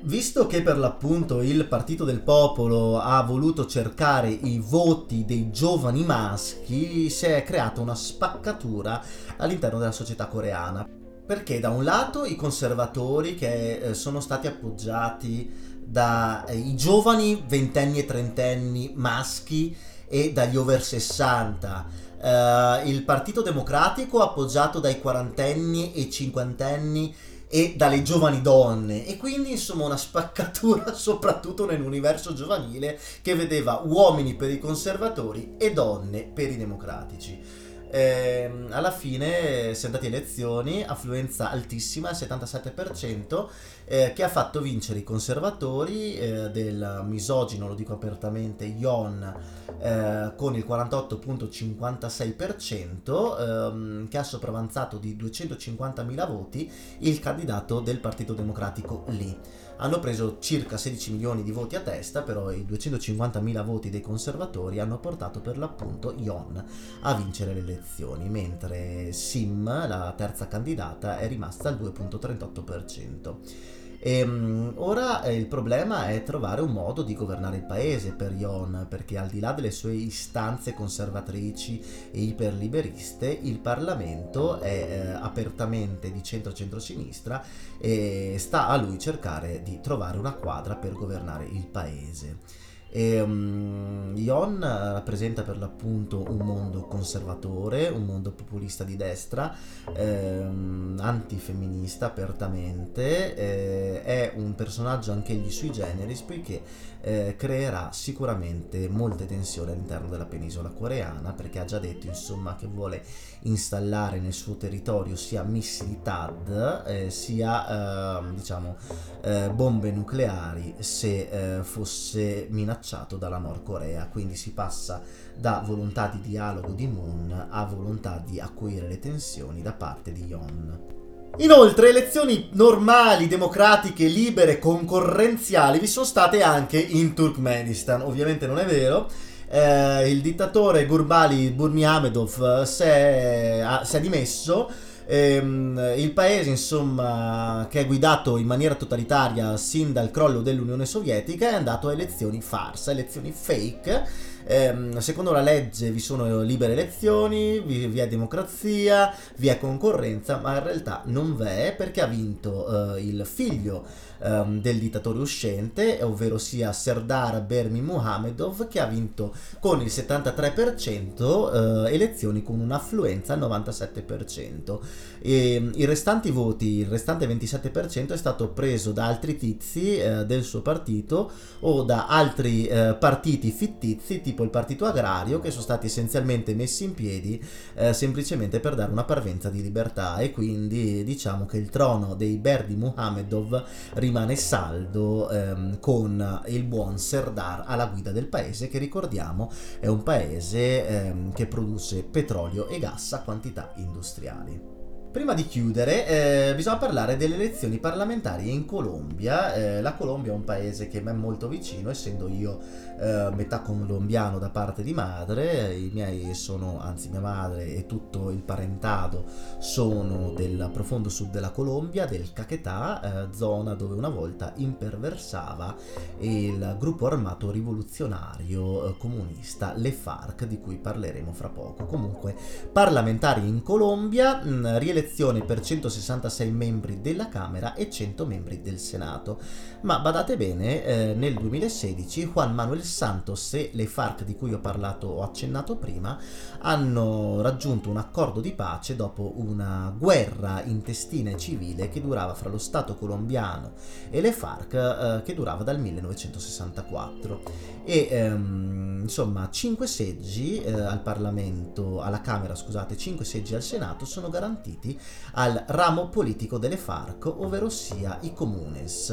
Visto che per l'appunto il Partito del Popolo ha voluto cercare i voti dei giovani maschi, si è creata una spaccatura all'interno della società coreana. Perché da un lato i conservatori che eh, sono stati appoggiati dai giovani ventenni e trentenni maschi e dagli over 60, eh, il Partito Democratico appoggiato dai quarantenni e cinquantenni e dalle giovani donne e quindi insomma una spaccatura soprattutto nell'universo giovanile che vedeva uomini per i conservatori e donne per i democratici. Eh, alla fine si è andati elezioni, affluenza altissima, il 77%, eh, che ha fatto vincere i conservatori eh, del misogino, lo dico apertamente, Yon eh, con il 48.56%, ehm, che ha sopravanzato di 250.000 voti il candidato del Partito Democratico Lee hanno preso circa 16 milioni di voti a testa, però i 250.000 voti dei conservatori hanno portato per l'appunto Yon a vincere le elezioni, mentre Sim, la terza candidata, è rimasta al 2.38%. E, um, ora eh, il problema è trovare un modo di governare il paese per Yon, perché al di là delle sue istanze conservatrici e iperliberiste, il Parlamento è eh, apertamente di centro-centrosinistra e sta a lui cercare di trovare una quadra per governare il paese. E, um, Ion rappresenta per l'appunto un mondo conservatore, un mondo populista di destra, ehm, antifemminista apertamente, eh, è un personaggio anch'egli sui generis poiché eh, creerà sicuramente molte tensioni all'interno della penisola coreana perché ha già detto insomma che vuole installare nel suo territorio sia missili TAD eh, sia eh, diciamo eh, bombe nucleari se eh, fosse minacciato dalla Nord Corea quindi si passa da volontà di dialogo di Moon a volontà di acuire le tensioni da parte di Yon. Inoltre, elezioni normali, democratiche, libere, concorrenziali vi sono state anche in Turkmenistan. Ovviamente non è vero. Eh, il dittatore Gurbali Burmiamedov si è, si è dimesso. Ehm, il paese, insomma, che è guidato in maniera totalitaria sin dal crollo dell'Unione Sovietica, è andato a elezioni farsa, elezioni fake ehm, secondo la legge vi sono libere elezioni, vi, è democrazia, vi è concorrenza, ma in realtà non v'è perché ha vinto eh, il figlio ehm, del dittatore uscente, ovvero sia Serdar Bermi Muhamedov, che ha vinto con il 73% eh, elezioni con un'affluenza al 97%. E, I restanti voti, il restante 27% è stato preso da altri tizi eh, del suo partito o da altri eh, partiti fittizi, tipo il Partito Agrario, che sono stati essenzialmente messi in piedi eh, semplicemente per dare una parvenza di libertà e quindi diciamo che il trono dei Berdi Muhamedov rimane saldo ehm, con il buon Serdar alla guida del paese che ricordiamo è un paese ehm, che produce petrolio e gas a quantità industriali. Prima di chiudere, eh, bisogna parlare delle elezioni parlamentari in Colombia. Eh, la Colombia è un paese che mi è molto vicino, essendo io eh, metà colombiano da parte di madre. I miei sono, anzi, mia madre e tutto il parentado sono del profondo sud della Colombia, del Caquetá, eh, zona dove una volta imperversava il gruppo armato rivoluzionario eh, comunista, le FARC, di cui parleremo fra poco. Comunque, parlamentari in Colombia, mh, rielezione per 166 membri della Camera e 100 membri del Senato. Ma badate bene, eh, nel 2016 Juan Manuel Santos e le FARC di cui ho parlato, ho accennato prima, hanno raggiunto un accordo di pace dopo una guerra intestina e civile che durava fra lo Stato colombiano e le FARC, eh, che durava dal 1964 e ehm, insomma 5 seggi eh, al Parlamento, alla Camera scusate, 5 seggi al Senato sono garantiti al ramo politico delle FARC, ovvero sia i comunes.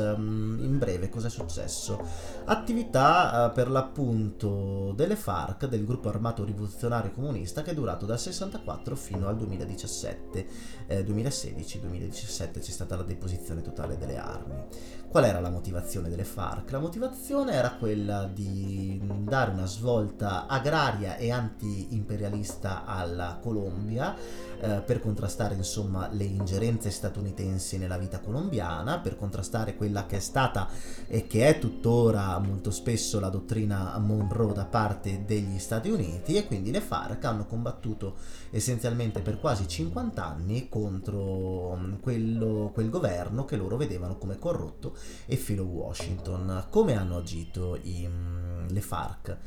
In breve cosa è successo? Attività eh, per l'appunto delle FARC, del gruppo armato rivoluzionario comunista che è durato dal 64 fino al 2017, eh, 2016-2017 c'è stata la deposizione totale delle armi. Qual era la motivazione delle FARC? La motivazione era quella di dare una svolta agraria e anti-imperialista alla Colombia eh, per contrastare insomma le ingerenze statunitensi nella vita colombiana, per contrastare quella che è stata e che è tuttora molto spesso la dottrina Monroe da parte degli Stati Uniti e quindi le FARC hanno combattuto essenzialmente per quasi 50 anni contro mm, quello, quel governo che loro vedevano come corrotto e filo Washington. Come hanno agito i, mm, le FARC?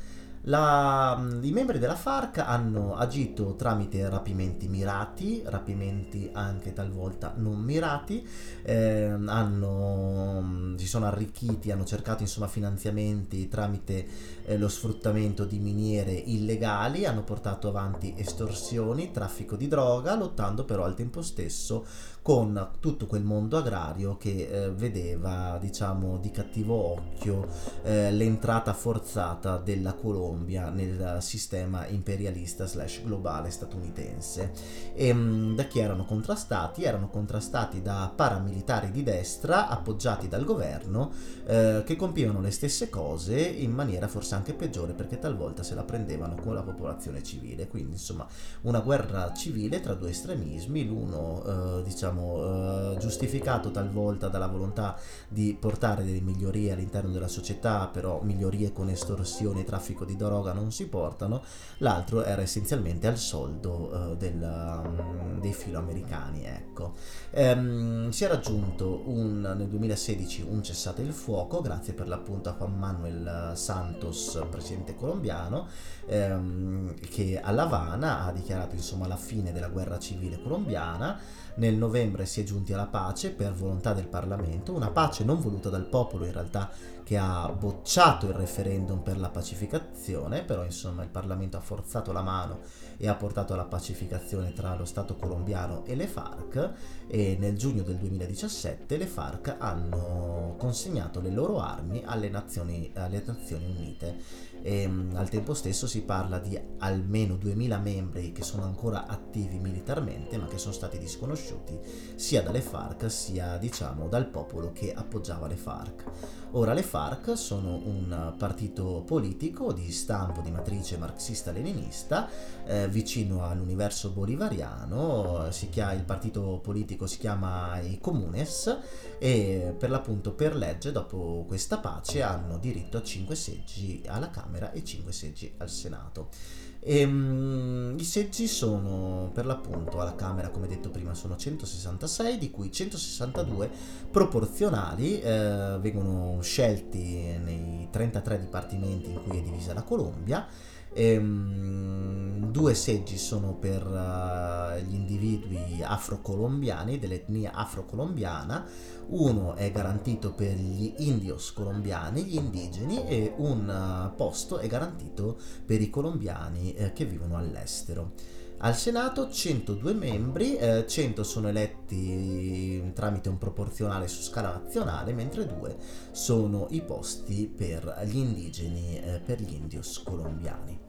La, I membri della FARC hanno agito tramite rapimenti mirati, rapimenti anche talvolta non mirati, eh, hanno, si sono arricchiti, hanno cercato insomma finanziamenti tramite eh, lo sfruttamento di miniere illegali, hanno portato avanti estorsioni, traffico di droga, lottando però al tempo stesso con tutto quel mondo agrario che eh, vedeva, diciamo, di cattivo occhio eh, l'entrata forzata della Colombia nel sistema imperialista slash globale statunitense. E mh, mm, da chi erano contrastati? Erano contrastati da paramilitari di destra appoggiati dal governo eh, che compivano le stesse cose in maniera forse anche peggiore perché talvolta se la prendevano con la popolazione civile. Quindi insomma una guerra civile tra due estremismi, l'uno eh, diciamo diciamo, eh, giustificato talvolta dalla volontà di portare delle migliorie all'interno della società, però migliorie con estorsione e traffico di droga non si portano, l'altro era essenzialmente al soldo eh, del, um, dei filoamericani. Ecco. Ehm, si è raggiunto un, nel 2016 un cessate il fuoco, grazie per l'appunto a Juan Manuel Santos, presidente colombiano, ehm, che a La Habana ha dichiarato insomma la fine della guerra civile colombiana nel novembre si è giunti alla pace per volontà del Parlamento, una pace non voluta dal popolo in realtà che ha bocciato il referendum per la pacificazione, però insomma il Parlamento ha forzato la mano e ha portato alla pacificazione tra lo Stato colombiano e le FARC e nel giugno del 2017 le FARC hanno consegnato le loro armi alle Nazioni, alle Nazioni Unite e ehm, al tempo stesso si parla di almeno 2000 membri che sono ancora attivi militarmente ma che sono stati disconosciuti sia dalle FARC sia diciamo dal popolo che appoggiava le FARC. Ora le FARC sono un partito politico di stampo di matrice marxista-leninista eh, vicino all'universo bolivariano, chiama, il partito politico si chiama i Comunes e per l'appunto per legge dopo questa pace hanno diritto a 5 seggi alla Camera e 5 seggi al Senato. E, um, I seggi sono per l'appunto alla Camera, come detto prima, sono 166, di cui 162 proporzionali, eh, vengono scelti nei 33 dipartimenti in cui è divisa la Colombia. E, um, due seggi sono per uh, gli individui afrocolombiani dell'etnia afrocolombiana uno è garantito per gli indios colombiani, gli indigeni, e un eh, posto è garantito per i colombiani eh, che vivono all'estero. Al Senato 102 membri, eh, 100 sono eletti tramite un proporzionale su scala nazionale, mentre due sono i posti per gli indigeni, eh, per gli indios colombiani.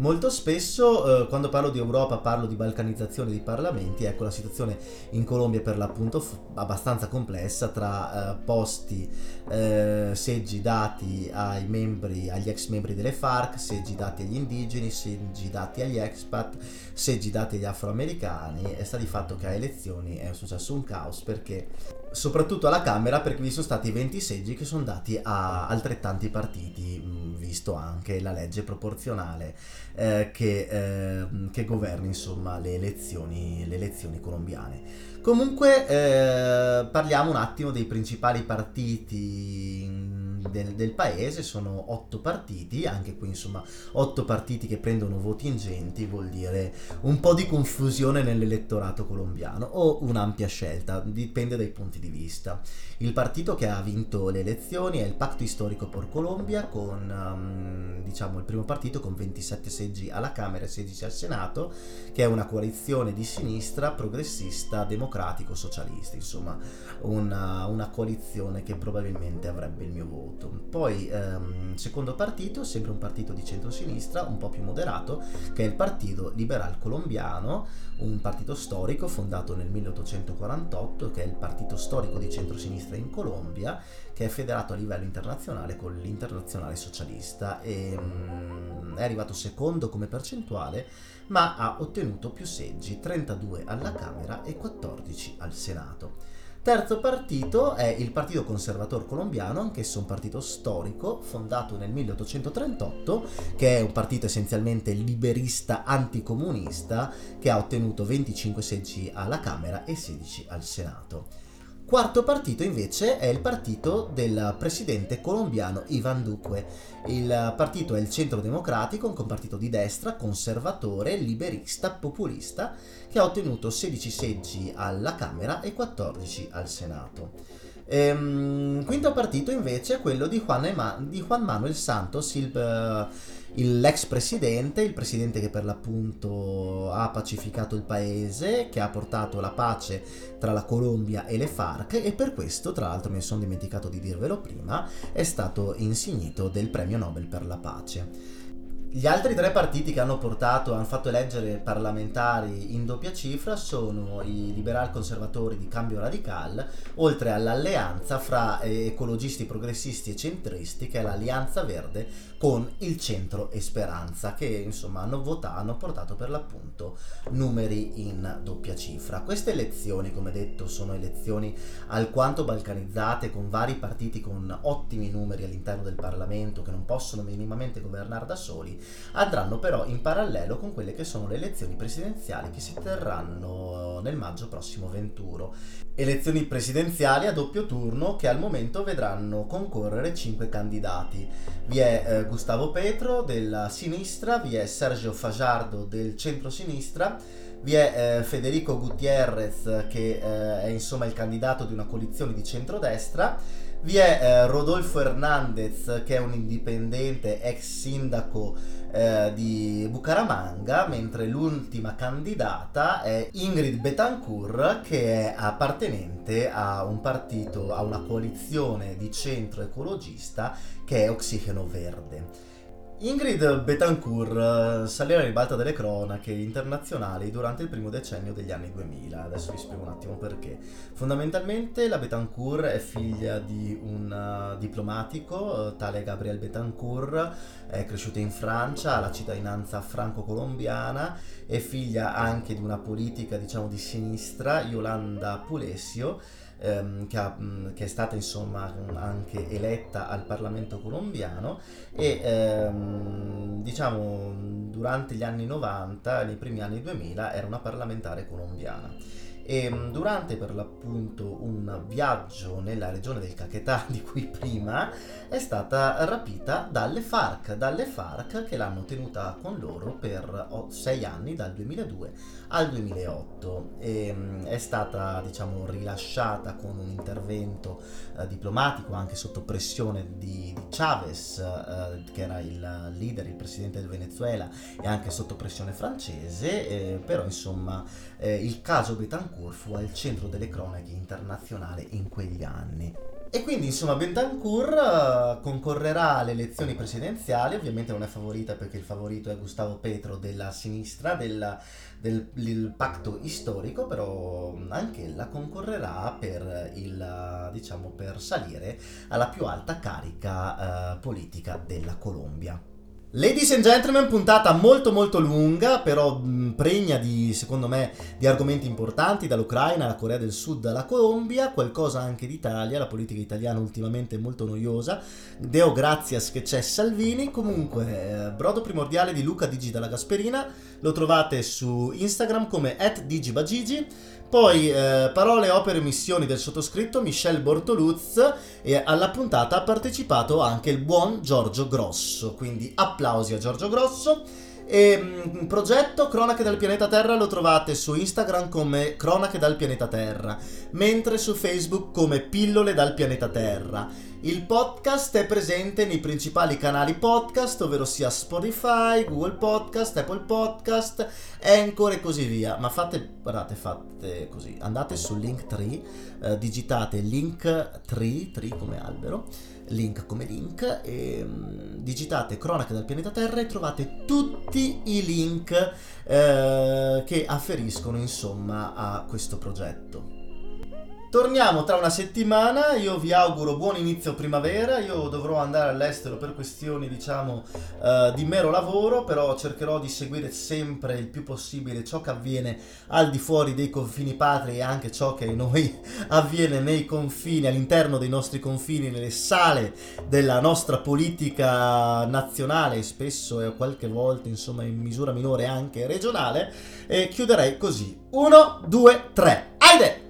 Molto spesso eh, quando parlo di Europa parlo di balcanizzazione dei parlamenti, ecco la situazione in Colombia per l'appunto f- abbastanza complessa tra eh, posti, eh, seggi dati ai membri, agli ex membri delle FARC, seggi dati agli indigeni, seggi dati agli expat, seggi dati agli afroamericani. E sta di fatto che a elezioni è successo un caos perché soprattutto alla Camera perché vi sono stati 20 seggi che sono dati a altrettanti partiti, visto anche la legge proporzionale eh, che, eh, che, governa insomma, le, elezioni, le elezioni colombiane. Comunque eh, parliamo un attimo dei principali partiti del, del, paese, sono otto partiti, anche qui insomma otto partiti che prendono voti ingenti vuol dire un po' di confusione nell'elettorato colombiano o un'ampia scelta, dipende dai punti di vista. Il partito che ha vinto le elezioni è il Pacto Storico por Colombia con um, diciamo il primo partito con 27 seggi alla Camera e 16 al Senato, che è una coalizione di sinistra progressista democratico socialista, insomma una, una coalizione che probabilmente avrebbe il mio voto. Poi, ehm, secondo partito, sempre un partito di centrosinistra, un po' più moderato, che è il Partito Liberal Colombiano, un partito storico fondato nel 1848, che è il partito storico di centrosinistra in Colombia, che è federato a livello internazionale con l'Internazionale Socialista e mm, è arrivato secondo come percentuale, ma ha ottenuto più seggi, 32 alla Camera e 14 al Senato. Terzo partito è il Partito Conservatore Colombiano, anch'esso un partito storico, fondato nel 1838, che è un partito essenzialmente liberista anticomunista, che ha ottenuto 25 seggi alla Camera e 16 al Senato. Quarto partito invece è il partito del presidente colombiano Ivan Duque. Il partito è il centro democratico, un partito di destra, conservatore, liberista, populista, che ha ottenuto 16 seggi alla Camera e 14 al Senato. Ehm, quinto partito invece è quello di Juan, Ema- di Juan Manuel Santos, il, uh, l'ex presidente, il presidente che per l'appunto ha pacificato il paese, che ha portato la pace tra la Colombia e le FARC e per questo, tra l'altro mi sono dimenticato di dirvelo prima, è stato insignito del premio Nobel per la pace. Gli altri tre partiti che hanno portato, hanno fatto eleggere parlamentari in doppia cifra sono i liberal conservatori di Cambio Radical, oltre all'alleanza fra eh, ecologisti progressisti e centristi, che è l'Alleanza Verde, con il centro e Speranza, che insomma hanno votato, hanno portato per l'appunto numeri in doppia cifra. Queste elezioni, come detto, sono elezioni alquanto balcanizzate, con vari partiti con ottimi numeri all'interno del Parlamento, che non possono minimamente governare da soli andranno però in parallelo con quelle che sono le elezioni presidenziali che si terranno nel maggio prossimo 21. Elezioni presidenziali a doppio turno che al momento vedranno concorrere 5 candidati. Vi è eh, Gustavo Petro della sinistra, vi è Sergio Fajardo del centro-sinistra, vi è eh, Federico Gutierrez che eh, è insomma il candidato di una coalizione di centrodestra vi è eh, Rodolfo Hernandez che è un indipendente ex sindaco eh, di Bucaramanga, mentre l'ultima candidata è Ingrid Betancourt che è appartenente a un partito, a una coalizione di centro ecologista che è Ossigeno Verde. Ingrid Betancourt eh, salì alla ribalta delle cronache internazionali durante il primo decennio degli anni 2000. Adesso vi spiego un attimo perché. Fondamentalmente la Betancourt è figlia di un uh, diplomatico, uh, tale Gabriel Betancourt, è cresciuta in Francia, ha la cittadinanza franco-colombiana, è figlia anche di una politica, diciamo, di sinistra, Yolanda Pulesio, ehm, che, ha, che, è stata insomma anche eletta al Parlamento colombiano e ehm, diciamo durante gli anni 90, nei primi anni 2000 era una parlamentare colombiana e mm, durante per l'appunto un viaggio nella regione del Caquetá di cui prima è stata rapita dalle FARC, dalle FARC che l'hanno tenuta con loro per sei anni, dal 2002 al 2008 e mm, è stata diciamo rilasciata con un intervento eh, diplomatico anche sotto pressione di, di Chavez eh, che era il leader, il presidente del Venezuela e anche sotto pressione francese eh, però insomma eh, il caso Betancourt Betancourt fu al centro delle cronache internazionali in quegli anni. E quindi insomma Betancourt uh, concorrerà alle elezioni presidenziali, ovviamente non è favorita perché il favorito è Gustavo Petro della sinistra, del, del, del patto storico, però anche ella concorrerà per, il, diciamo, per salire alla più alta carica uh, politica della Colombia. Ladies and gentlemen, puntata molto molto lunga, però mh, pregna di, secondo me, di argomenti importanti, dall'Ucraina alla Corea del Sud alla Colombia, qualcosa anche d'Italia, la politica italiana ultimamente è molto noiosa, deo grazias che c'è Salvini, comunque eh, brodo primordiale di Luca Digi dalla Gasperina, lo trovate su Instagram come digibagigi, poi eh, parole, opere, missioni del sottoscritto Michel Bortoluz e alla puntata ha partecipato anche il buon Giorgio Grosso, quindi applausi a Giorgio Grosso. E mh, progetto Cronache dal pianeta Terra lo trovate su Instagram come Cronache dal pianeta Terra, mentre su Facebook come Pillole dal pianeta Terra. Il podcast è presente nei principali canali podcast, ovvero sia Spotify, Google Podcast, Apple Podcast, Anchor e così via. Ma fate, guardate, fate così, andate su Linktree, eh, digitate Linktree, tree come albero, link come link, e um, digitate Cronache dal pianeta Terra e trovate tutti i link eh, che afferiscono insomma a questo progetto. Torniamo tra una settimana, io vi auguro buon inizio primavera, io dovrò andare all'estero per questioni diciamo uh, di mero lavoro, però cercherò di seguire sempre il più possibile ciò che avviene al di fuori dei confini patri e anche ciò che noi avviene nei confini, all'interno dei nostri confini, nelle sale della nostra politica nazionale, spesso e qualche volta insomma in misura minore anche regionale, e chiuderei così. 1, 2, 3, Aide!